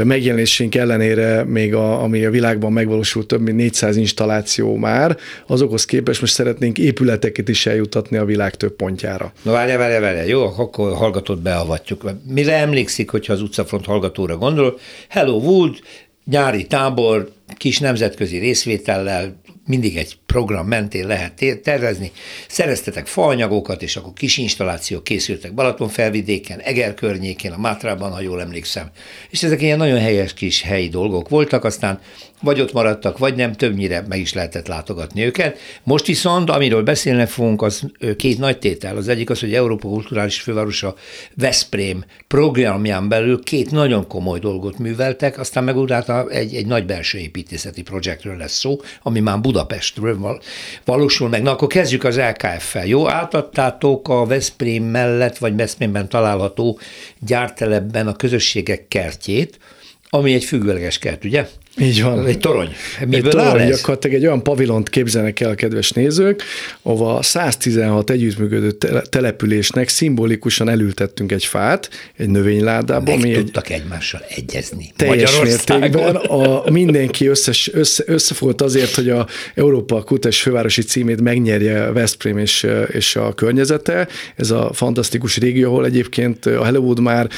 megjelenésünk ellenére még a, ami a világban megvalósult több mint 400 installáció már, azokhoz képest most szeretnénk épületeket is eljutatni a világ több pontjára. Na várja, várja, várja, jó, akkor hallgatót beavatjuk. Mire emlékszik, hogyha az utcafront hallgatóra gondol? Hello Wood, nyári tábor, kis nemzetközi részvétellel, mindig egy program mentén lehet tervezni. Szereztetek faanyagokat, és akkor kis installációk készültek Balatonfelvidéken, Eger környékén, a Mátrában, ha jól emlékszem. És ezek ilyen nagyon helyes kis helyi dolgok voltak, aztán vagy ott maradtak, vagy nem, többnyire meg is lehetett látogatni őket. Most viszont, amiről beszélni fogunk, az két nagy tétel. Az egyik az, hogy Európa Kulturális Fővárosa Veszprém programján belül két nagyon komoly dolgot műveltek, aztán meg egy, egy nagy belső építészeti projektről lesz szó, ami már Budapestről valósul meg. Na akkor kezdjük az LKF-fel. Jó, átadtátok a Veszprém mellett, vagy Veszprémben található gyártelepben a közösségek kertjét, ami egy függőleges kert, ugye? Így van. Egy torony. Miből egy torony, gyakorlatilag egy olyan pavilont képzelnek el a kedves nézők, ahova 116 együttműködő településnek szimbolikusan elültettünk egy fát, egy növényládába. Meg tudtak egy... egymással egyezni. Teljes mértékben. A, mindenki összes, össze, összefogott azért, hogy a Európa Kutes fővárosi címét megnyerje Veszprém és, és a környezete. Ez a fantasztikus régió, ahol egyébként a Hollywood már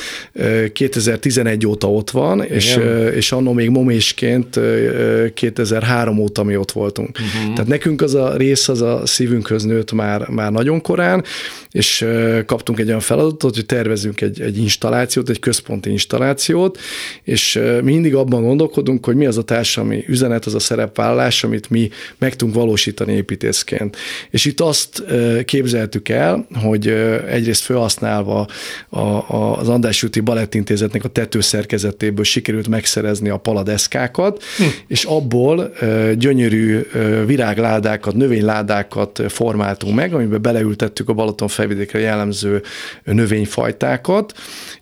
2011 óta ott van, és, és annó még momésként egyébként 2003 óta mi ott voltunk. Uh-huh. Tehát nekünk az a rész, az a szívünkhöz nőtt már, már nagyon korán, és kaptunk egy olyan feladatot, hogy tervezünk egy, egy installációt, egy központi installációt, és mi mindig abban gondolkodunk, hogy mi az a társadalmi üzenet, az a szerepvállalás, amit mi meg tudunk valósítani építészként. És itt azt képzeltük el, hogy egyrészt felhasználva a, a, az András Júti Balettintézetnek a tetőszerkezetéből sikerült megszerezni a paladeszkákat, hm. és abból gyönyörű virágládákat, növényládákat formáltunk meg, amiben beleültettük a Balaton felvidékre jellemző növényfajtákat,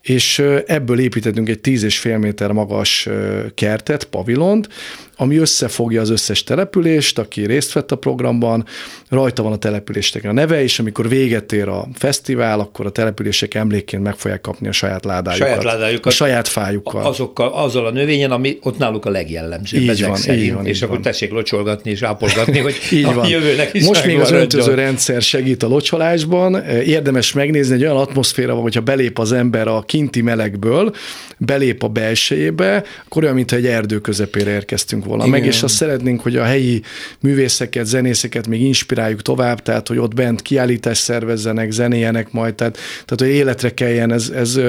és ebből építettünk egy 10,5 méter magas kertet, pavilont, ami összefogja az összes települést, aki részt vett a programban, rajta van a településnek a neve, és amikor véget ér a fesztivál, akkor a települések emlékként meg fogják kapni a saját ládájukat. Saját ládájukat. A saját fájukkal. Azokkal, azzal a növényen, ami ott náluk a legjellemzőbb. Így van, szerint, így van, És így akkor van. tessék locsolgatni és ápolgatni, hogy így van. jövőnek is Most még az öntöző rendszer segít a locsolásban. Érdemes megnézni, egy olyan atmoszféra van, hogyha belép az ember a kinti melegből, belép a belsejébe, akkor olyan, mintha egy erdő közepére érkeztünk volna Igen. meg, és azt szeretnénk, hogy a helyi művészeket, zenészeket még inspiráljuk tovább, tehát, hogy ott bent kiállítás szervezzenek, zenéjenek majd, tehát, tehát hogy életre kelljen, ez, ez,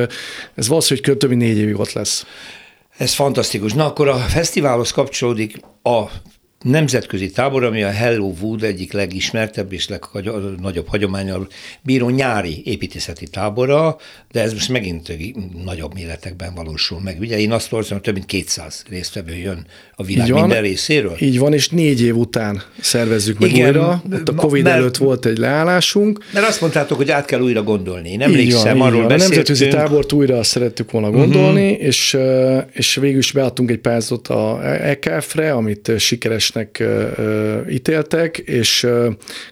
ez valószínűleg több mint négy évig ott lesz. Ez fantasztikus. Na akkor a fesztiválhoz kapcsolódik a nemzetközi tábor, ami a Hello Wood egyik legismertebb és legnagyobb hagyományal bíró nyári építészeti tábora, de ez most megint nagyobb méretekben valósul meg. Ugye én azt mondtam, hogy több mint 200 résztvevő jön a világ van, minden részéről. Így van, és négy év után szervezzük meg Igen, újra. Ott a Covid mert, előtt volt egy leállásunk. Mert azt mondtátok, hogy át kell újra gondolni. Én emlékszem, arról van. A nemzetközi tábort újra szerettük volna gondolni, uh-huh. és, és végül is beadtunk egy pályázatot a EKF-re, amit sikeresnek ítéltek, és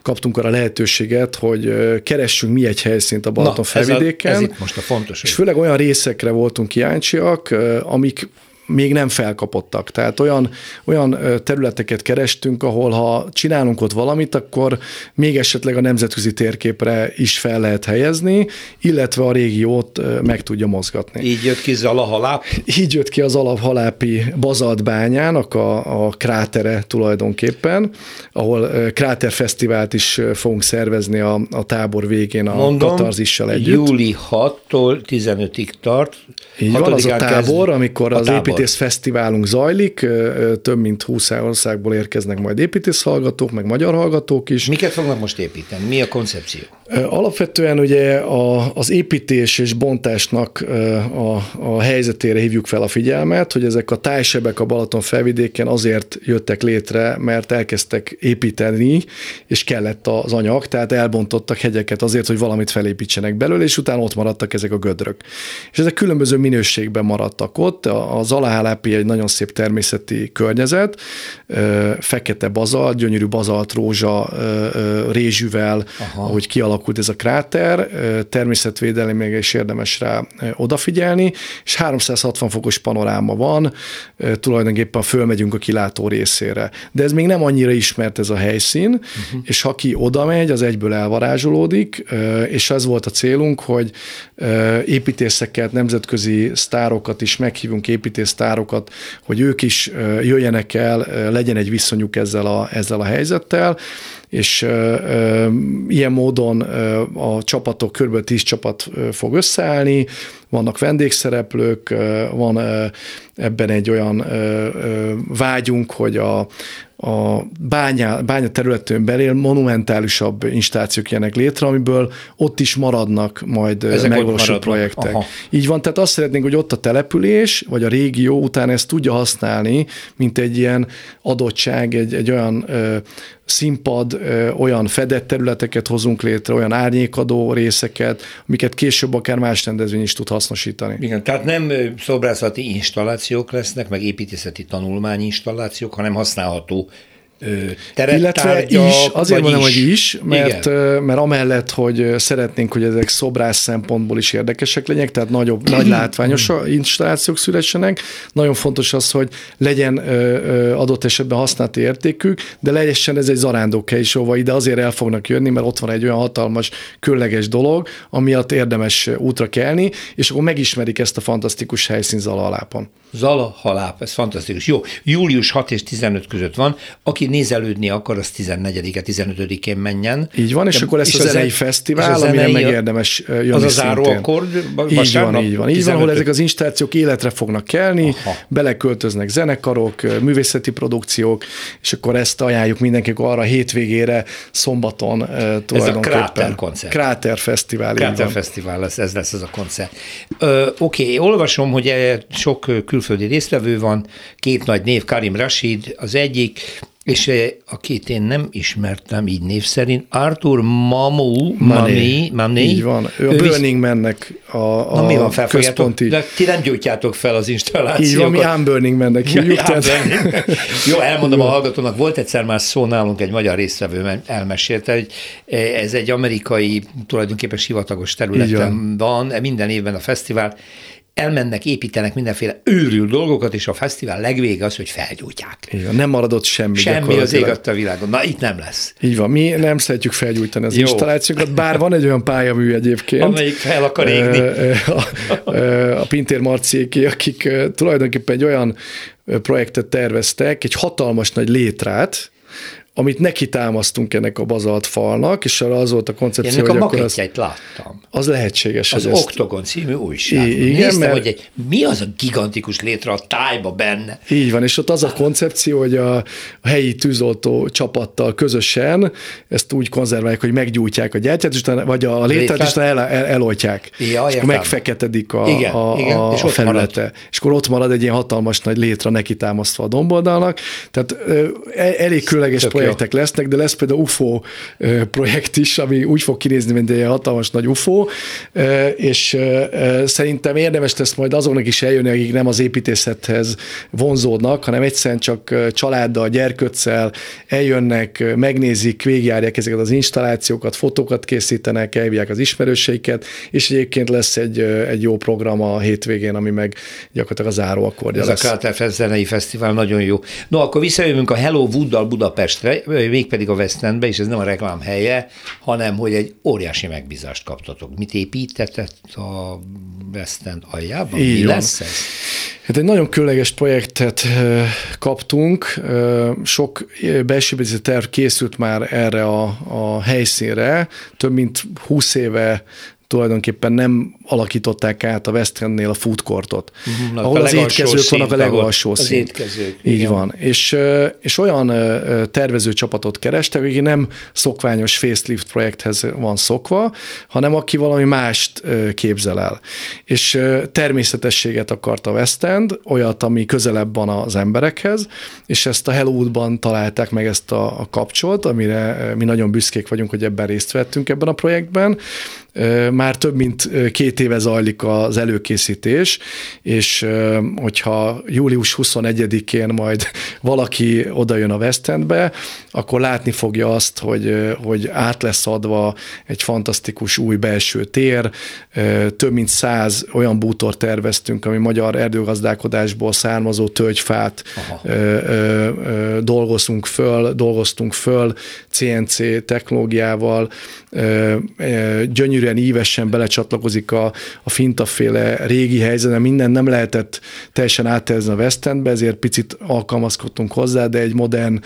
kaptunk arra lehetőséget, hogy keressünk mi egy helyszínt a Balaton felvidéken. Ez, a, ez itt most a fontos. És főleg olyan részekre voltunk kíváncsiak, amik még nem felkapottak. Tehát olyan, olyan területeket kerestünk, ahol ha csinálunk ott valamit, akkor még esetleg a nemzetközi térképre is fel lehet helyezni, illetve a régiót meg tudja mozgatni. Így jött ki Zalahaláp? Így jött ki az alaphalápi bazaltbányának a, a krátere tulajdonképpen, ahol kráterfesztivált is fogunk szervezni a, a tábor végén a Mondom, Katarzissal együtt. júli 6-tól 15-ig tart. Így van, az a tábor, amikor a az tábor. Építész fesztiválunk zajlik, több mint 20 országból érkeznek majd építész hallgatók, meg magyar hallgatók is. Miket fognak most építeni? Mi a koncepció? Alapvetően ugye a, az építés és bontásnak a, a helyzetére hívjuk fel a figyelmet, hogy ezek a tájsebek a Balaton felvidéken azért jöttek létre, mert elkezdtek építeni, és kellett az anyag, tehát elbontottak hegyeket azért, hogy valamit felépítsenek belőle, és utána ott maradtak ezek a gödrök. És ezek különböző minőségben maradtak ott. Az Alahálápi egy nagyon szép természeti környezet, fekete bazalt, gyönyörű bazalt rózsa rézsűvel, Aha. ahogy kialakult ez a kráter, természetvédelmi még is érdemes rá odafigyelni, és 360 fokos panoráma van, tulajdonképpen fölmegyünk a kilátó részére. De ez még nem annyira ismert ez a helyszín, uh-huh. és ha ki oda megy, az egyből elvarázsolódik, és ez volt a célunk, hogy építészeket, nemzetközi sztárokat is meghívunk, építésztárokat, hogy ők is jöjjenek el, legyen egy viszonyuk ezzel a, ezzel a helyzettel, és ilyen módon a csapatok, kb. 10 csapat fog összeállni, vannak vendégszereplők, van ebben egy olyan vágyunk, hogy a, a bánya, bánya területén belül monumentálisabb instációk jönnek létre, amiből ott is maradnak majd Ezek megvalósult projektek. Aha. Így van, tehát azt szeretnénk, hogy ott a település, vagy a régió után ezt tudja használni, mint egy ilyen adottság, egy, egy olyan ö, színpad, olyan fedett területeket hozunk létre, olyan árnyékadó részeket, amiket később akár más rendezvény is tud hasznosítani. Igen, tehát nem szobrászati installációk lesznek, meg építészeti tanulmányinstallációk, hanem használható teret, Illetve tárgyak, is, azért mondom, is. hogy is, mert, mert amellett, hogy szeretnénk, hogy ezek szobrász szempontból is érdekesek legyenek, tehát nagyobb, nagy látványos installációk szülessenek, nagyon fontos az, hogy legyen adott esetben használati értékük, de legyen ez egy zarándókhely is, ahova ide azért el fognak jönni, mert ott van egy olyan hatalmas, külleges dolog, amiatt érdemes útra kelni, és akkor megismerik ezt a fantasztikus helyszín Zalahalápon. Zalahaláp, ez fantasztikus. Jó, július 6 és 15 között van, aki nézelődni akar, az 14-e, 15-én menjen. Így van, és De, akkor lesz és a zenei fesztivál, az amire meg érdemes jönni Az a záró akkord Így van, így van. Így van, ahol ezek az instációk életre fognak kelni, Aha. beleköltöznek zenekarok, művészeti produkciók, és akkor ezt ajánljuk mindenkinek arra a hétvégére, szombaton tulajdonképpen. Ez a Kráter koncert. Kráter Fesztivál. Kráter Fesztivál lesz, ez lesz ez a koncert. Oké, okay, olvasom, hogy sok külföldi résztvevő van, két nagy név, Karim Rashid az egyik, és eh, akit én nem ismertem így név szerint, Arthur Mamu, Mami, Mami. Így van, ő a Burning Man-nek a, a Na, mi van, központi. De ti nem gyújtjátok fel az installációkat. Így van, mi Unburning Man-nek hívjuk. Jó, elmondom Jó. a hallgatónak, volt egyszer már szó nálunk egy magyar résztvevő, elmesélte, hogy eh, ez egy amerikai, tulajdonképpen sivatagos területen van, minden évben a fesztivál, elmennek, építenek mindenféle őrült dolgokat, és a fesztivál legvége az, hogy felgyújtják. Igen, nem maradott semmi. Semmi az ég a világon. Na, itt nem lesz. Így van, mi nem szeretjük felgyújtani az Jó. installációkat, bár van egy olyan pályamű egyébként. Amelyik fel akar égni. A, a, a Pintér Marciéki, akik tulajdonképpen egy olyan projektet terveztek, egy hatalmas nagy létrát, amit neki támasztunk ennek a bazalt falnak, és arra az volt a koncepció, ennek hogy a akkor az, láttam. Az lehetséges. Az ezt... Oktogon című újság. I- igen, Néztem, mert... hogy egy, mi az a gigantikus létre a tájba benne. Így van, és ott az a koncepció, hogy a, a helyi tűzoltó csapattal közösen ezt úgy konzerválják, hogy meggyújtják a gyertyát, és utána, vagy a létrát, és utána el, el, eloltják. Ja, és akkor megfeketedik a, igen, a, igen, a, és a felülete. Marad. És akkor ott marad egy ilyen hatalmas nagy létre neki támasztva a domboldalnak. Tehát elég különleges projektek lesznek, de lesz például UFO projekt is, ami úgy fog kinézni, mint egy hatalmas nagy UFO, és szerintem érdemes lesz majd azoknak is eljönni, akik nem az építészethez vonzódnak, hanem egyszerűen csak családdal, gyerkőccel eljönnek, megnézik, végigjárják ezeket az installációkat, fotókat készítenek, elvják az ismerőseiket, és egyébként lesz egy, egy jó program a hétvégén, ami meg gyakorlatilag a záró akkordja Ez lesz. a KTF zenei fesztivál nagyon jó. No, akkor visszajövünk a Hello Wooddal Budapestre, mégpedig a West Endbe, és ez nem a reklám helye, hanem hogy egy óriási megbízást kaptatok. Mit építetett a West End aljában? Így Mi van. lesz ez? Hát egy nagyon különleges projektet kaptunk, sok belső terv készült már erre a, a helyszínre, több mint 20 éve tulajdonképpen nem alakították át a West Endnél a food courtot, uh-huh, ahol az étkezők vannak a legalsó az szint. Étkezők, Így igen. van. És, és olyan tervező csapatot kerestek, aki nem szokványos facelift projekthez van szokva, hanem aki valami mást képzel el. És természetességet akart a West End, olyat, ami közelebb van az emberekhez, és ezt a Hellowoodban találták meg ezt a, a kapcsolat, amire mi nagyon büszkék vagyunk, hogy ebben részt vettünk ebben a projektben, már több mint két éve zajlik az előkészítés, és hogyha július 21-én majd valaki odajön a West Endbe, akkor látni fogja azt, hogy, hogy át lesz adva egy fantasztikus új belső tér, több mint száz olyan bútor terveztünk, ami magyar erdőgazdálkodásból származó tölgyfát Aha. dolgozunk föl, dolgoztunk föl CNC technológiával, gyönyörűen ívesen belecsatlakozik a, a fintaféle régi helyzetben, minden nem lehetett teljesen átterzni a West Endbe, ezért picit alkalmazkodtunk hozzá, de egy modern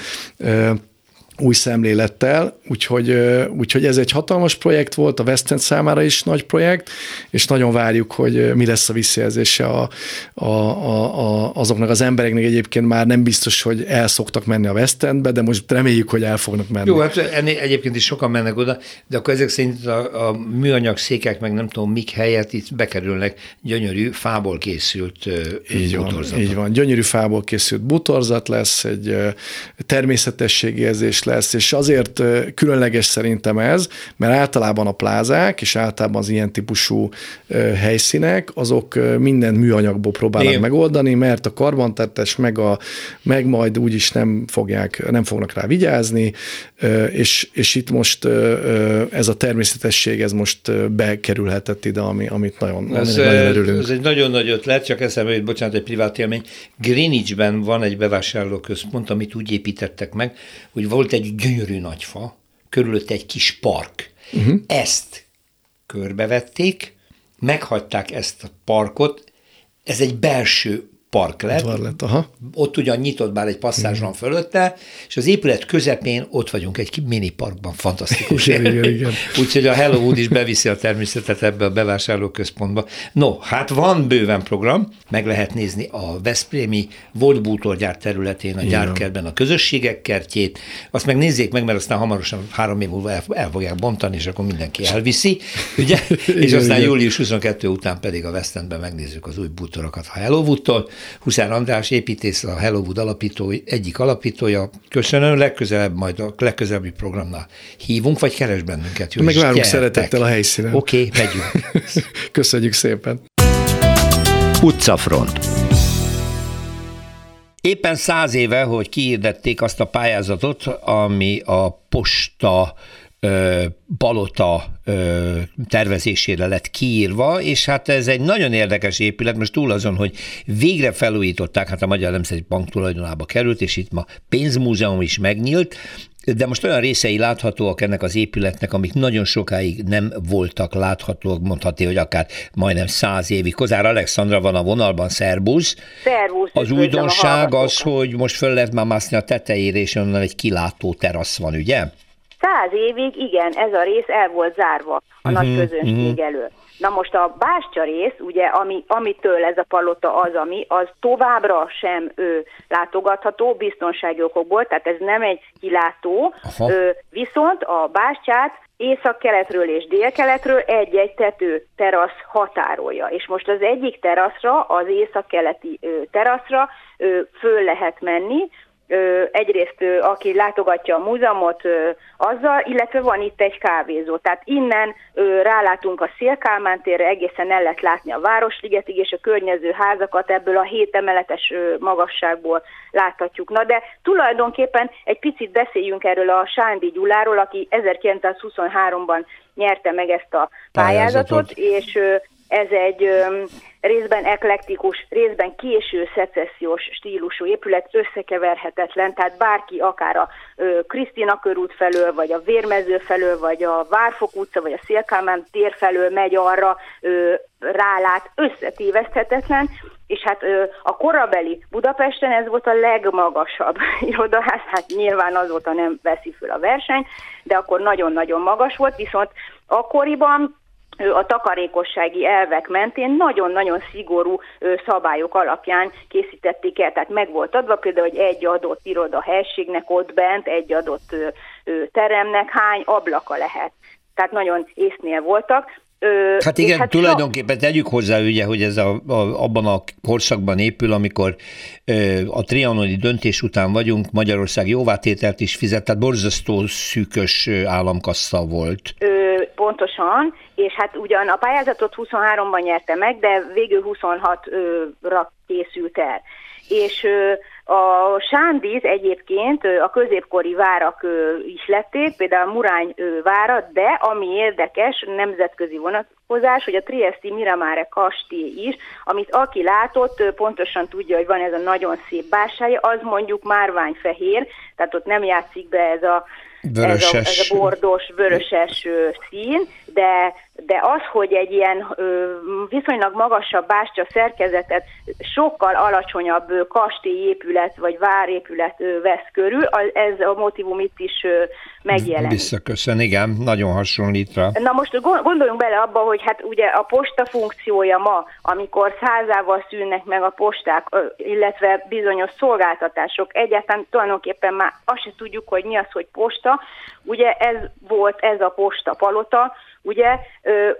új szemlélettel, úgyhogy, úgyhogy ez egy hatalmas projekt volt, a West End számára is nagy projekt, és nagyon várjuk, hogy mi lesz a visszajelzése a, a, a, a, azoknak az embereknek. Egyébként már nem biztos, hogy el szoktak menni a West Endbe, de most reméljük, hogy el fognak menni. Jó, hát ennél egyébként is sokan mennek oda, de akkor ezek szerint a, a műanyag székek, meg nem tudom mik helyett itt bekerülnek gyönyörű fából készült így van, így van, gyönyörű fából készült butorzat lesz, egy természetességi lesz, és azért különleges szerintem ez, mert általában a plázák, és általában az ilyen típusú helyszínek, azok minden műanyagból próbálnak Igen. megoldani, mert a karbantartás meg, a, meg majd úgyis nem fogják, nem fognak rá vigyázni, és, és itt most ez a természetesség, ez most bekerülhetett ide, ami, amit nagyon, ez, nagyon örülünk. Ez egy nagyon nagy ötlet, csak eszembe jut, bocsánat, egy privát élmény. Greenwichben van egy bevásárlóközpont, amit úgy építettek meg, hogy volt egy gyönyörű nagy fa, körülött egy kis park. Uh-huh. Ezt körbevették, meghagyták ezt a parkot, ez egy belső park lett. lett aha. Ott ugyan nyitott bár egy passzázs van fölötte, és az épület közepén ott vagyunk egy mini parkban, fantasztikus. igen, igen, igen. Úgyhogy a Hello Wood is beviszi a természetet ebbe a bevásárlóközpontba. No, hát van bőven program, meg lehet nézni a Veszprémi volt bútorgyár területén, a gyárkertben a közösségek kertjét, azt meg nézzék meg, mert aztán hamarosan három év múlva el, el fogják bontani, és akkor mindenki elviszi, ugye? és aztán július 22 után pedig a West Endben megnézzük az új bútorokat a Hello Wood-tól, Huszár András építész, a Hello Wood alapító, egyik alapítója. Köszönöm, legközelebb, majd a legközelebbi programnál hívunk, vagy keres bennünket. Jó, Megvárunk szeretettel a helyszínen. Oké, okay, megyünk. Köszönjük szépen. Utcafront. Éppen száz éve, hogy kiirdették azt a pályázatot, ami a posta palota tervezésére lett kiírva, és hát ez egy nagyon érdekes épület, most túl azon, hogy végre felújították, hát a Magyar Nemzeti Bank tulajdonába került, és itt ma pénzmúzeum is megnyílt, de most olyan részei láthatóak ennek az épületnek, amik nagyon sokáig nem voltak láthatóak, mondhatni, hogy akár majdnem száz évig. Kozár Alexandra van a vonalban, szerbusz. Szervusz. Az újdonság az, hogy most föl lehet már mászni a tetejére, és onnan egy kilátó terasz van, ugye? Száz évig igen, ez a rész el volt zárva a uh-huh, nagy közönség uh-huh. elől. Na most a bástya rész, ugye, ami, amitől ez a palota az, ami, az továbbra sem ő, látogatható biztonsági okokból, tehát ez nem egy kilátó, ö, viszont a bástyát észak-keletről és dél-keletről egy-egy tető terasz határolja. És most az egyik teraszra, az észak-keleti teraszra ö, föl lehet menni, egyrészt aki látogatja a múzeumot azzal, illetve van itt egy kávézó. Tehát innen rálátunk a Szélkálmán térre, egészen el lehet látni a Városligetig, és a környező házakat ebből a hét emeletes magasságból láthatjuk. Na de tulajdonképpen egy picit beszéljünk erről a Sándi Gyuláról, aki 1923-ban nyerte meg ezt a pályázatot, pályázatot. és ez egy részben eklektikus, részben késő szecessziós stílusú épület, összekeverhetetlen, tehát bárki akár a Krisztina körút felől, vagy a Vérmező felől, vagy a Várfok utca, vagy a Szélkámán tér felől megy arra, ö, rálát, összetéveszthetetlen, és hát ö, a korabeli Budapesten ez volt a legmagasabb irodaház, hát nyilván azóta nem veszi föl a verseny, de akkor nagyon-nagyon magas volt, viszont akkoriban a takarékossági elvek mentén nagyon-nagyon szigorú szabályok alapján készítették el. Tehát meg volt adva például, hogy egy adott iroda helységnek ott bent, egy adott teremnek hány ablaka lehet. Tehát nagyon észnél voltak. Ö, hát igen, hát tulajdonképpen so... tegyük hozzá, ugye, hogy ez a, a, abban a korszakban épül, amikor ö, a trianoni döntés után vagyunk, Magyarország jóvátételt is fizet, tehát borzasztó szűkös államkassa volt. Ö, pontosan, és hát ugyan a pályázatot 23-ban nyerte meg, de végül 26-ra készült el. És ö, a sándíz egyébként a középkori várak is lették, például a Murány vára, de ami érdekes, nemzetközi vonatkozás, hogy a Triesti Miramare kastély is, amit aki látott, pontosan tudja, hogy van ez a nagyon szép básája, az mondjuk márványfehér, tehát ott nem játszik be ez a Vöröses. Ez, a, ez a bordos, vöröses szín, de, de az, hogy egy ilyen ö, viszonylag magasabb bástya szerkezetet sokkal alacsonyabb kastélyépület vagy várépület ö, vesz körül, ez a motivum itt is ö, megjelenik. Visszaköszön, igen, nagyon hasonlít rá. Na most gondoljunk bele abba, hogy hát ugye a posta funkciója ma, amikor százával szűnnek meg a posták, illetve bizonyos szolgáltatások, egyáltalán tulajdonképpen már azt se tudjuk, hogy mi az, hogy posta, ugye ez volt ez a posta palota, ugye,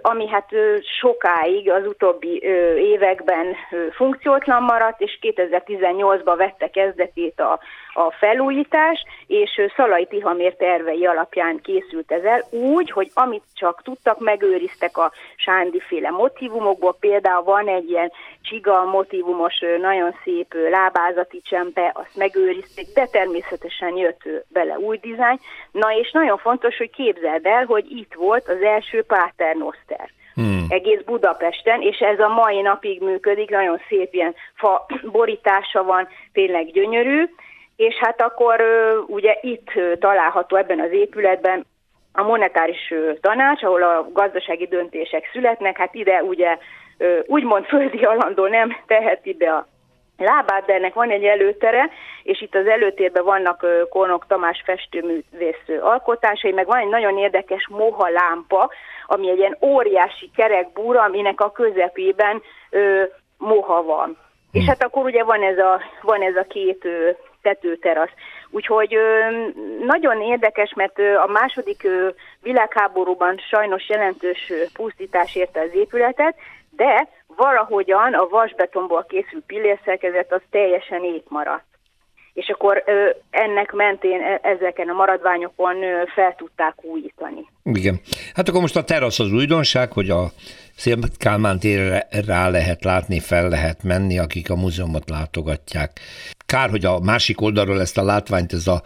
ami hát sokáig az utóbbi években funkciótlan maradt, és 2018-ban vette kezdetét a, a felújítás, és Szalai Tihamér tervei alapján készült ez el, úgy, hogy amit csak tudtak, megőriztek a sándiféle motivumokból, például van egy ilyen csiga motivumos, nagyon szép lábázati csempe, azt megőrizték, de természetesen jött bele új dizájn. Na és nagyon fontos, hogy képzeld el, hogy itt volt az első Paternoster. Hmm. egész Budapesten, és ez a mai napig működik, nagyon szép ilyen fa borítása van, tényleg gyönyörű, és hát akkor ugye itt található ebben az épületben a monetáris tanács, ahol a gazdasági döntések születnek, hát ide ugye úgymond földi alandó nem teheti be a lábát, de ennek van egy előtere, és itt az előtérben vannak Kornok Tamás festőművész alkotásai, meg van egy nagyon érdekes moha lámpa, ami egy ilyen óriási kerekbúra, aminek a közepében ö, moha van. És hát akkor ugye van ez a, van ez a két tetőterasz. Úgyhogy nagyon érdekes, mert a második világháborúban sajnos jelentős pusztítás érte az épületet, de valahogyan a vasbetonból készült pillérszerkezet az teljesen ép maradt. És akkor ö, ennek mentén e, ezeken a maradványokon ö, fel tudták újítani. Igen. Hát akkor most a terasz az újdonság, hogy a Szél Kálmán térre rá lehet látni, fel lehet menni, akik a múzeumot látogatják. Kár, hogy a másik oldalról ezt a látványt, ez a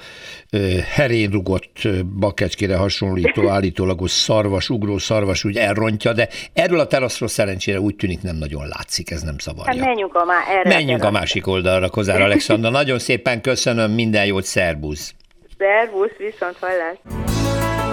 herén rugott bakecskére hasonlító állítólagos szarvas, ugró szarvas úgy elrontja, de erről a teraszról szerencsére úgy tűnik nem nagyon látszik, ez nem zavarja. Hát menjünk a, má- erre menjünk a, a másik oldalra, Kozár Alexandra. Nagyon szépen köszönöm, minden jót, szervusz! Szervusz, viszont hallás!